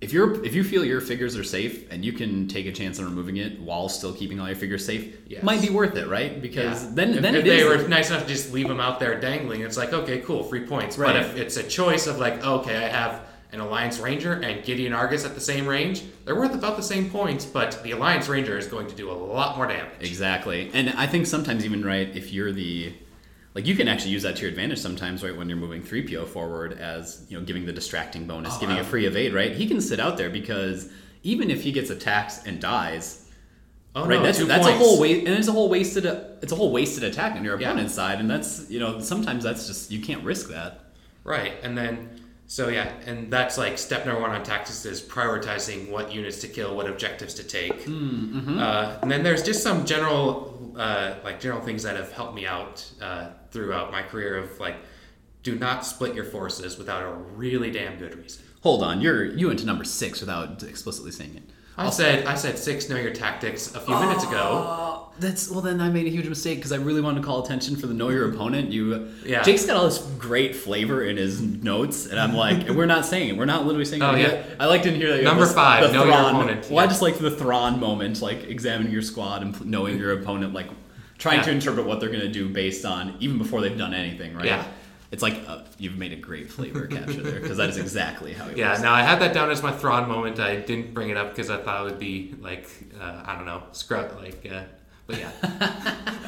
if you're if you feel your figures are safe and you can take a chance on removing it while still keeping all your figures safe, Yes. might be worth it, right? Because Yeah. then if, then if it they is- were nice enough to just leave them out there dangling, it's like okay, cool, free points. Right. But if it's a choice of like, okay, I have an Alliance Ranger and Gideon Argus at the same range, they're worth about the same points, but the Alliance Ranger is going to do a lot more damage. Exactly. And I think sometimes even right if you're the like you can actually use that to your advantage sometimes right when you're moving 3PO forward as, you know, giving the distracting bonus, Oh, giving a free evade, right? He can sit out there because even if he gets attacks and dies, Oh right, no, that's that's points. a whole waste and it's a whole wasted it's a whole wasted attack on your Yeah. opponent's side and that's, you know, sometimes that's just you can't risk that. Right, and then so yeah, and that's like step number one on tactics is prioritizing what units to kill, what objectives to take. Uh, and then there's just some general uh, like general things that have helped me out uh, throughout my career of like do not split your forces without a really damn good reason. Hold on, you're you went to number six without explicitly saying it. I said I said six know your tactics a few minutes ago. That's well. Then I made a huge mistake because I really wanted to call attention for the know your mm-hmm. opponent. You, Yeah. Jake's got all this great flavor in his notes, and I'm like, we're not saying it. We're not literally saying. Oh, it. yeah. I like to hear that. you Number this- five, the know your Thrawn- opponent, Well, I just like the Thrawn moment, like examining your squad and p- knowing your opponent, like trying Yeah. to interpret what they're gonna do based on even before they've done anything, right? Yeah. It's like uh, you've made a great flavor capture there because that is exactly how it Yeah, now I had that down as my Thrawn moment. I didn't bring it up because I thought it would be like uh, I don't know, scrub like. Uh, but yeah,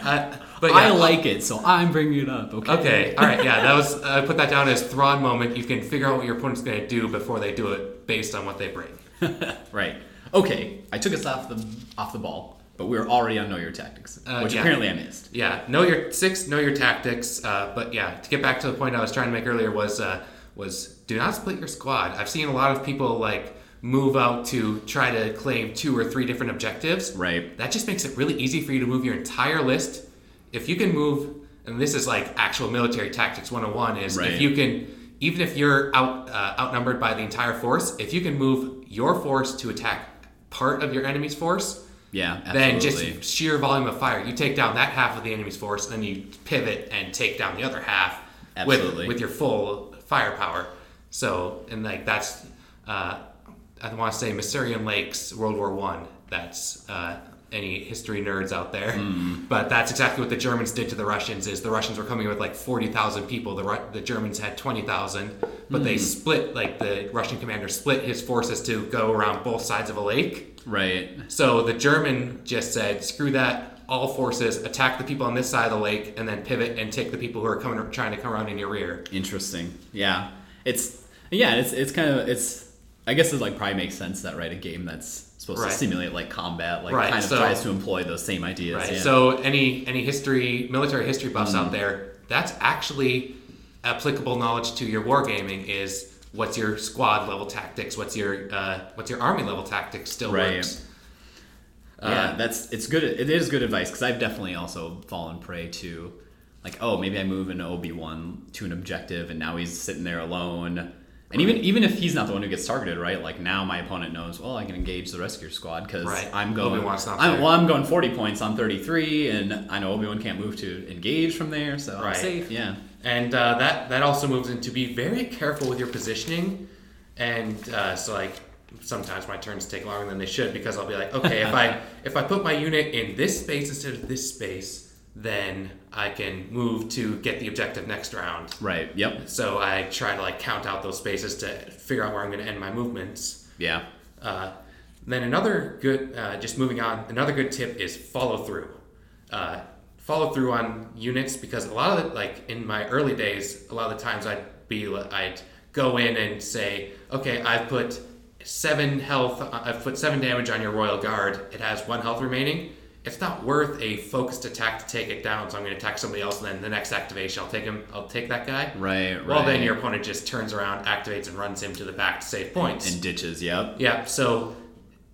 uh, but yeah, I like it, so I'm bringing it up. Okay. Okay, all right, yeah, that was I put that down as Thrawn moment. You can figure out what your opponent's going to do before they do it based on what they bring. Right. Okay. I took us off the off the ball, but we were already on know your tactics, Uh, which yeah. apparently I missed. Yeah, know your six, know your tactics. Uh, but yeah, to get back to the point I was trying to make earlier was uh, was do not split your squad. I've seen a lot of people like move out to try to claim two or three different objectives. Right. That just makes it really easy for you to move your entire list. If you can move, and this is like actual military tactics 101 is Right. if you can, even if you're out uh, outnumbered by the entire force, if you can move your force to attack part of your enemy's force, Yeah. then Absolutely. just sheer volume of fire. You take down that half of the enemy's force, and then you pivot and take down the other half Absolutely. with with your full firepower. So, and like that's, uh, I want to say Masurian Lakes, World War One. That's uh, any history nerds out there, Mm-hmm. but that's exactly what the Germans did to the Russians. Is the Russians were coming with like forty thousand people, the Ru- the Germans had twenty thousand, but they Mm-hmm. split like the Russian commander split his forces to go around both sides of a lake. right. So the German just said, "Screw that! All forces attack the people on this side of the lake, and then pivot and take the people who are coming trying to come around in your rear." Interesting. Yeah. It's yeah. It's it's kind of it's. I guess it like probably makes sense that right a game that's supposed Right. to simulate like combat like Right, kind of so- tries to employ those same ideas. Right. Yeah. So any any history, military history buffs Mm. out there, that's actually applicable knowledge to your wargaming. Is what's your squad level tactics? What's your uh, what's your army level tactics? Still Right. works. yeah, that's it's good. It is good advice because I've definitely also fallen prey to, like, oh, maybe I move an Obi Wan to an objective, and now he's sitting there alone. And even even if he's not the one who gets targeted, right? Like now my opponent knows, well, I can engage the your squad because Right. I'm going. Obi-Wan's not I'm, well, I'm going 40 points on 33, and I know Obi Wan can't move to engage from there, so I'm Right. safe. Yeah. And uh, that that also moves into be very careful with your positioning. And uh, so like sometimes my turns take longer than they should because I'll be like, okay, if I if I put my unit in this space instead of this space, then I can move to get the objective next round. Right. Yep. So I try to like count out those spaces to figure out where I'm going to end my movements. Yeah. Uh, then another good, uh, just moving on, another good tip is follow through. Uh, follow through on units because a lot of it, like in my early days, a lot of the times I'd be, I'd go in and say, okay, I've put seven health, I've put seven damage on your royal guard. It has one health remaining. It's not worth a focused attack to take it down, so I'm going to attack somebody else, and then the next activation, I'll take him. I'll take that guy. Right. Right. Well, then your opponent just turns around, activates, and runs him to the back to save points. and ditches. Yep. Yep. so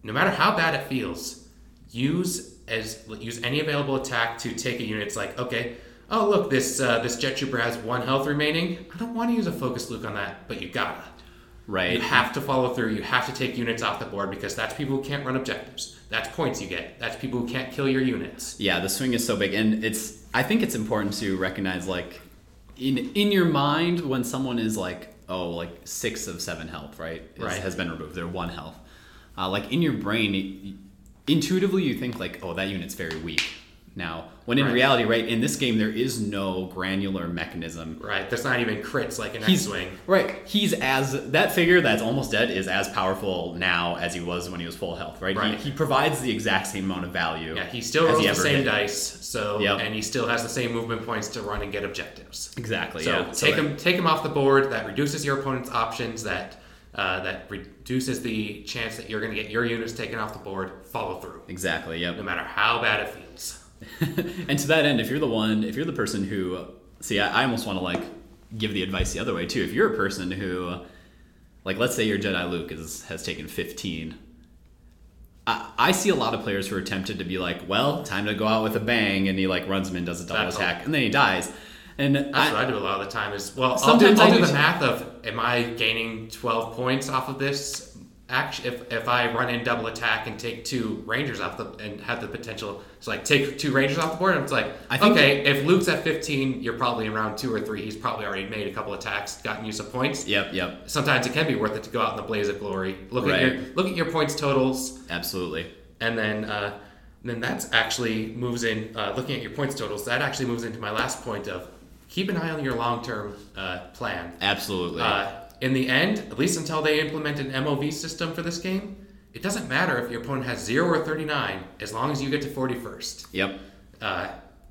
no matter how bad it feels, use as use any available attack to take a unit. It's like, okay, oh look, this uh, this jet trooper has one health remaining. I don't want to use a focus Luke on that, but you gotta. Right. You have to follow through. You have to take units off the board because that's people who can't run objectives. That's points you get. That's people who can't kill your units. Yeah, the swing is so big, and it's. I think it's important to recognize, like, in in your mind when someone is like, oh, like six of seven health, right, is- Right. has been removed. They're one health. Uh, like in your brain, intuitively you think like, oh, that unit's very weak. Now, when in Right. reality, right, in this game there is no granular mechanism. Right? There's not even crits like an He's X-wing. right. He's as that figure that's almost dead is as powerful now as he was when he was full health. Right. Right. He, he provides the exact same amount of value. Yeah, he still rolls he the same did. dice. So Yep. and he still has the same movement points to run and get objectives. Exactly. So yeah. take that- him take him off the board. That reduces your opponent's options. That uh, that reduces the chance that you're going to get your units taken off the board. Follow through, Exactly. Yep. no matter how bad it feels. and to that end, if you're the one, if you're the person who, see, I, I almost want to like give the advice the other way too. If you're a person who, like, let's say your Jedi Luke is has taken 15. I, I see a lot of players who are tempted to be like, well, time to go out with a bang, and he like runs him and does a double That's attack, and then he dies. And That's I, what I do a lot of the time. Is well, I'll do, Sometimes I'll I do the math of am I gaining twelve points off of this action if, if I run in double attack and take two rangers off the and have the potential to like take two rangers off the board. And it's like I think- okay, if Luke's at fifteen, you're probably in round two or three. He's probably already made a couple attacks, gotten you some points. Yep, yep, Sometimes it can be worth it to go out in the blaze of glory. Look at your Right. look at your points totals absolutely. and then uh, then that's actually moves in uh, looking at your points totals that actually moves into my last point of keep an eye on your long-term uh, plan Absolutely. In the end at least until they implement an mov system for this game it doesn't matter if your opponent has 0 or 39 as long as you get to 41st yep. uh,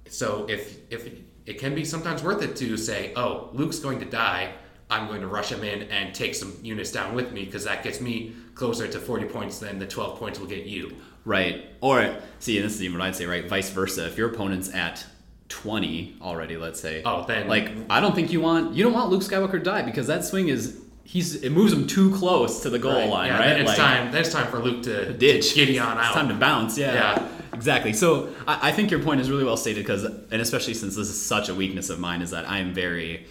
so if if it can be sometimes worth it to say, oh, Luke's going to die, I'm going to rush him in and take some units down with me because that gets me closer to 40 points than the 12 points will get you. Right. Or see, this is even what I'd say, right? Vice versa. If your opponent's at twenty already, let's say. Oh, then- like I don't think you want you don't want Luke Skywalker to die because that swing is he's it moves him too close to the goal line, yeah, right? Then it's Like, time. Then it's time for Luke to ditch. Giddy on out. It's time to bounce. Yeah. Yeah. Exactly. So I, I think your point is really well stated because, and especially since this is such a weakness of mine, is that I am very.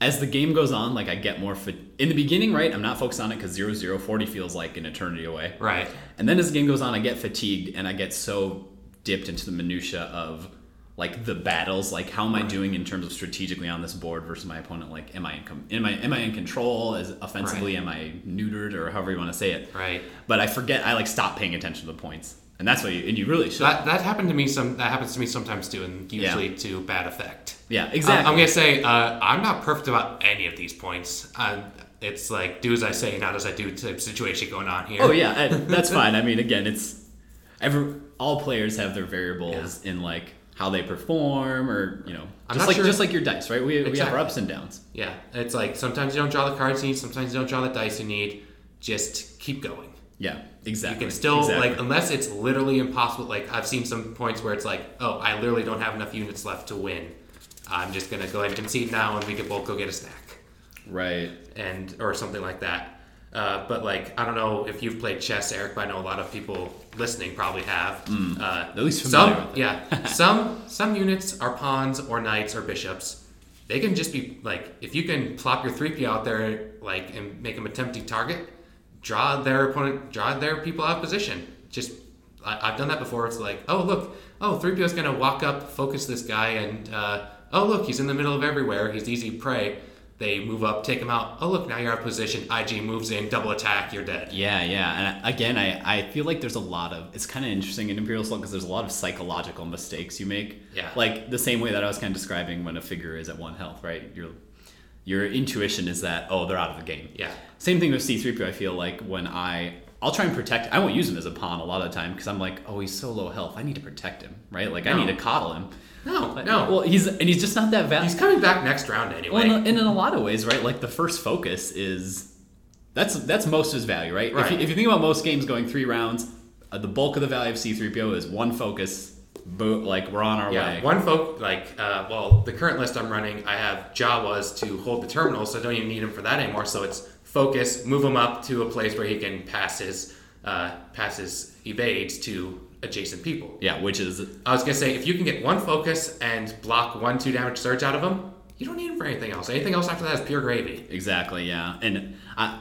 As the game goes on, like I get more. Fa- in the beginning, right? I'm not focused on it because 0 0 40 feels like an eternity away. Right. And then as the game goes on, I get fatigued and I get so dipped into the minutia of like the battles. Like how am I doing in terms of strategically on this board versus my opponent? Like am I in com- am I am I in control? As offensively, am I neutered or however you want to say it? Right. But I forget. I like stop paying attention to the points, and that's what you and you really should. That, that happened to me some. That happens to me sometimes too, and usually to bad effect. yeah, Uh, exactly. I'm gonna say uh, I'm not perfect about any of these points. Um, it's like do as I say, not as I do type situation going on here. Oh yeah, and that's fine. I mean, again, it's every all players have their variables in like how they perform, or you know, I'm just not like sure- just like your dice, right? We, we have our ups and downs. Yeah, it's like sometimes you don't draw the cards you need, sometimes you don't draw the dice you need. Just keep going. Yeah, exactly. You can still exactly. like unless it's literally impossible. Like I've seen some points where it's like, oh, I literally don't have enough units left to win. I'm just gonna go ahead and concede now, and we can both go get a snack, right. and or something like that. Uh, but like I don't know if you've played chess, Eric, but I know a lot of people listening probably have. Uh, At least familiar some, yeah, some some units are pawns or knights or bishops. They can just be like if you can plop your three P out there like and make them a tempting target, draw their opponent, draw their people out of position. Just I, I've done that before. It's like oh look, oh three PO is gonna walk up, focus this guy, and uh, oh look, he's in the middle of everywhere. He's easy prey. They move up, take him out. Oh look, now you're out of position. IG moves in, double attack, you're dead. Yeah, yeah. And again, I, I feel like there's a lot of it's kind of interesting in Imperial Assault because there's a lot of psychological mistakes you make. Yeah. Like the same way that I was kind of describing when a figure is at one health, right? Your your intuition is that oh they're out of the game. Yeah. Same thing with C3PO. I feel like when I I'll try and protect. I won't use him as a pawn a lot of the time because I'm like, oh, he's so low health. I need to protect him, right? Like I need to coddle him. No, But- no. Well, he's and he's just not that valuable. He's coming back next round anyway. Well, and in a lot of ways, right? Like the first focus is that's that's most of his value, right? If, Right. you, if you think about most games going three rounds, uh, the bulk of the value of C3PO is one focus. Bo- like we're on our Yeah, way. one folk like uh, well, the current list I'm running, I have Jawas to hold the terminal, so I don't even need him for that anymore. So it's focus, move him up to a place where he can pass his uh, pass his evades to adjacent people. yeah, which is I was gonna say if you can get one focus and block one two damage surge out of them, you don't need him for anything else. Anything else after that is pure gravy. exactly yeah, and I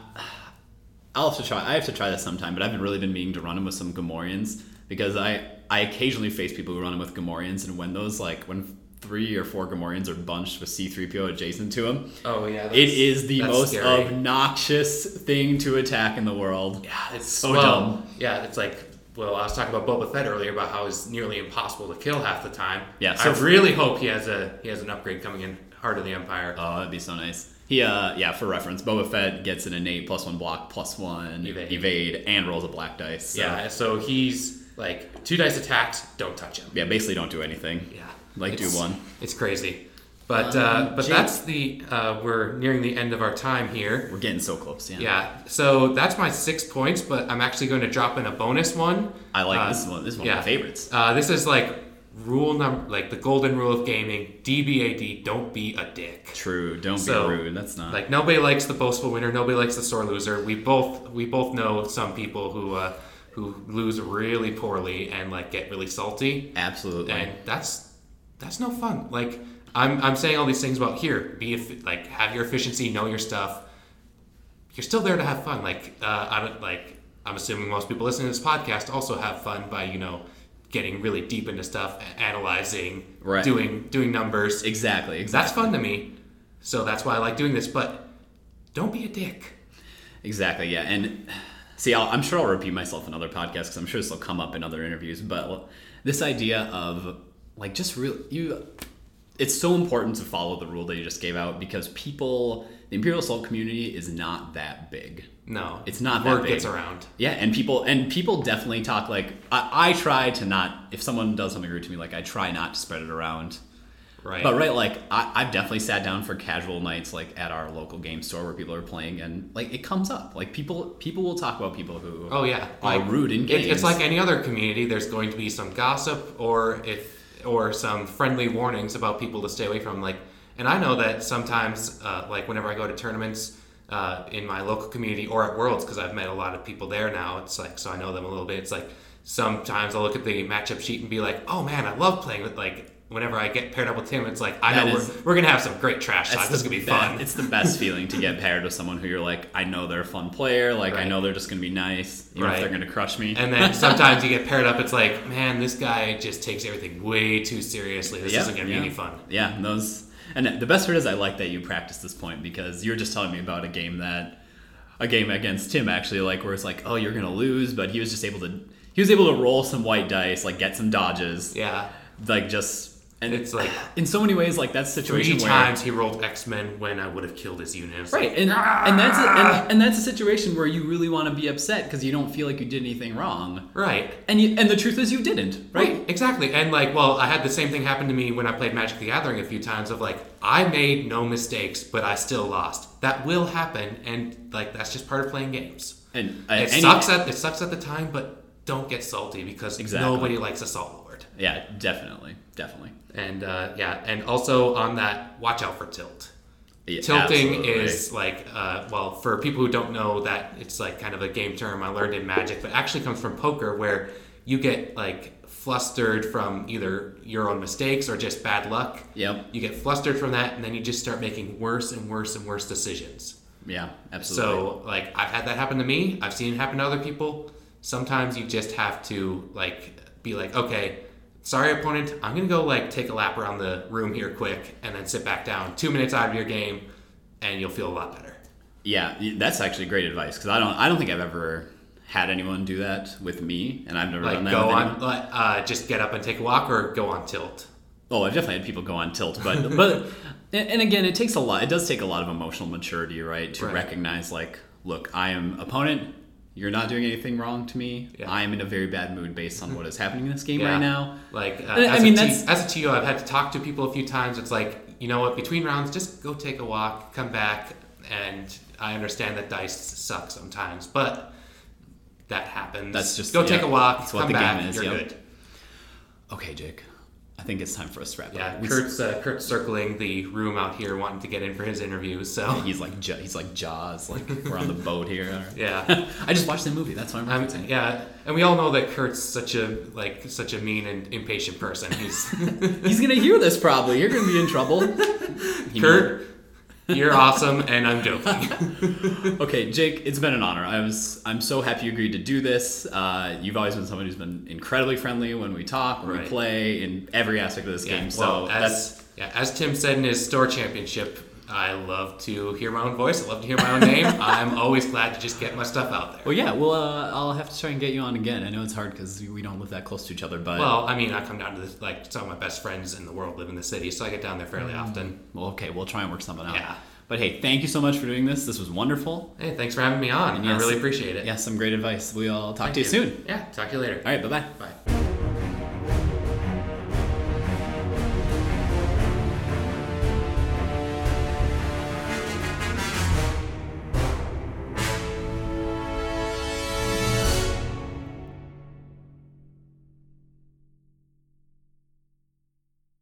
I'll have to try. I have to try this sometime, but I've been really been meaning to run him with some Gamorreans because I I occasionally face people who run him with Gamorreans, and when those like when three or four Gamorreans are bunched with C3PO adjacent to him, Oh yeah, It is the most scary. obnoxious thing to attack in the world. Yeah, it's So well, dumb. Yeah, it's like well, I was talking about Boba Fett earlier about how it's nearly impossible to kill half the time. Yeah, I really hope he has a he has an upgrade coming in Heart of the Empire. Oh, that'd be so nice. He, uh, yeah, for reference, Boba Fett gets an innate plus one block, plus one Evade. evade, and rolls a black dice. So, yeah, so he's like two dice attacked, don't touch him. yeah, basically don't do anything. Yeah, Like do one. It's crazy, but Um, uh, but Jake- that's the uh, we're nearing the end of our time here. We're getting so close. Yeah. Yeah, so that's my six points, but I'm actually going to drop in a bonus one. I like Uh, this one. This is one yeah. of my favorites. Uh, this is like rule number like the golden rule of gaming dbad don't be a dick True. Don't So, be rude. That's not. like nobody likes the boastful winner nobody likes the sore loser we both we both know some people who uh who lose really poorly and like get really salty absolutely. and that's that's no fun like i'm i'm saying all these things about here be like have your efficiency know your stuff you're still there to have fun like uh i don't like i'm assuming most people listening to this podcast also have fun by you know getting really deep into stuff analyzing Right. doing doing numbers Exactly. Exactly. that's fun to me so that's why i like doing this but don't be a dick Exactly. Yeah. And see, I'll, I'm sure I'll repeat myself in other podcasts because I'm sure this will come up in other interviews. But this idea of like just real you, it's so important to follow the rule that you just gave out because people, the Imperial Assault community is not that big. no It's not that word big. gets around Yeah, and people and people definitely talk like I, I try to not if someone does something rude to me like I try not to spread it around. right But right, like I, I've definitely sat down for casual nights like at our local game store where people are playing and like it comes up. Like people people will talk about people who Oh yeah, are rude in it- games. it's like any other community. There's going to be some gossip, or if or some friendly warnings about people to stay away from. Like, and I know that sometimes, uh, like whenever I go to tournaments uh, in my local community or at Worlds, because I've met a lot of people there now. It's like so I know them a little bit. It's like sometimes I'll look at the matchup sheet and be like, oh man, I love playing with like. Whenever I get paired up with Tim, it's like I That know is- we're, we're gonna have some great trash talk. This is gonna be be- fun. It's the best feeling to get paired with someone who you're like, I know they're a fun player. Like I know they're just gonna be nice. Even Right. if they're gonna crush me. And then sometimes you get paired up. It's like, man, this guy just takes everything way too seriously. This Yeah, isn't gonna yeah. be any fun. Yeah, and those and the best part is I like that you practice this point because you were just telling me about a game that a game against Tim actually like where it's like, oh, you're gonna lose, but he was just able to he was able to roll some white dice, like get some dodges, Yeah, like just and it's like in so many ways like that's a situation three where times he rolled X Men when I would have killed his unit. Right, like, and and that's a, and, and that's a situation where you really want to be upset because you don't feel like you did anything wrong, right. and you and the truth is you didn't, right? Right, exactly. And like, well, I had the same thing happen to me when I played Magic the Gathering a few times of like, I made no mistakes, but I still lost. That will happen, and like that's just part of playing games. And uh, It any- sucks at it sucks at the time, but don't get salty because Exactly. nobody likes a salt lord. Yeah, definitely, definitely. And uh, yeah, and also on that, watch out for tilt. Yeah, Tilting absolutely. is like, uh, well, for people who don't know that, it's like kind of a game term I learned in Magic, but actually comes from poker, where you get like flustered from either your own mistakes or just bad luck. Yep. You get flustered from that, and then you just start making worse and worse and worse decisions. Yeah, absolutely. So, like, I've had that happen to me. I've seen it happen to other people. Sometimes you just have to like be like, okay, sorry, opponent, I'm gonna go like take a lap around the room here quick, and then sit back down. Two minutes out of your game, and you'll feel a lot better. Yeah, that's actually great advice because I don't I don't think I've ever had anyone do that with me, and I've never Like, done that go with on, anyone. like, uh, just get up and take a walk, or go on tilt. Oh, I've definitely had people go on tilt, but but and, and again, it takes a lot. It does take a lot of emotional maturity, right, to Right. recognize like, look, I am opponent. You're not doing anything wrong to me. Yeah. I am in a very bad mood based on what is happening in this game Yeah. right now. Like, uh, I- mean, a T- as a TO, I've had to talk to people a few times. It's like, you know what, between rounds, just go take a walk, come back, and I understand that dice suck sometimes, but that happens. That's just- go yeah, take a walk, come back, is, you're yep. good. Okay, Jake. I think it's time for us to wrap Yeah, up. We- Kurt's uh, Kurt's circling the room out here, wanting to get in for his interview. So He's like he's like Jaws. Like we're on the boat here. yeah, I just watched the movie. That's why I'm um, referencing. yeah, and we all know that Kurt's such a like such a mean and impatient person. He's He's gonna hear this probably. You're gonna be in trouble. He Kurt. You're awesome, and I'm joking. Okay, Jake, it's been an honor. I was I'm so happy you agreed to do this. Uh, you've always been someone who's been incredibly friendly when we talk, when we play, in every aspect of this Yeah, game. well, So as that's yeah, as Tim said in his store championship, I love to hear my own voice. I love to hear my own name. I'm always glad to just get my stuff out there. well, yeah. Well, uh, I'll have to try and get you on again. I know it's hard because we don't live that close to each other, but Well, I mean, I come down to this, like some of my best friends in the world live in the city, so I get down there fairly often. well, okay, we'll try and work something out. Yeah. But hey, thank you so much for doing this. This was wonderful. Hey, thanks for having me on. And I really appreciate it. Yeah, some great advice. We'll talk Thank to you soon. Yeah, talk to you later. All right, bye bye. Bye.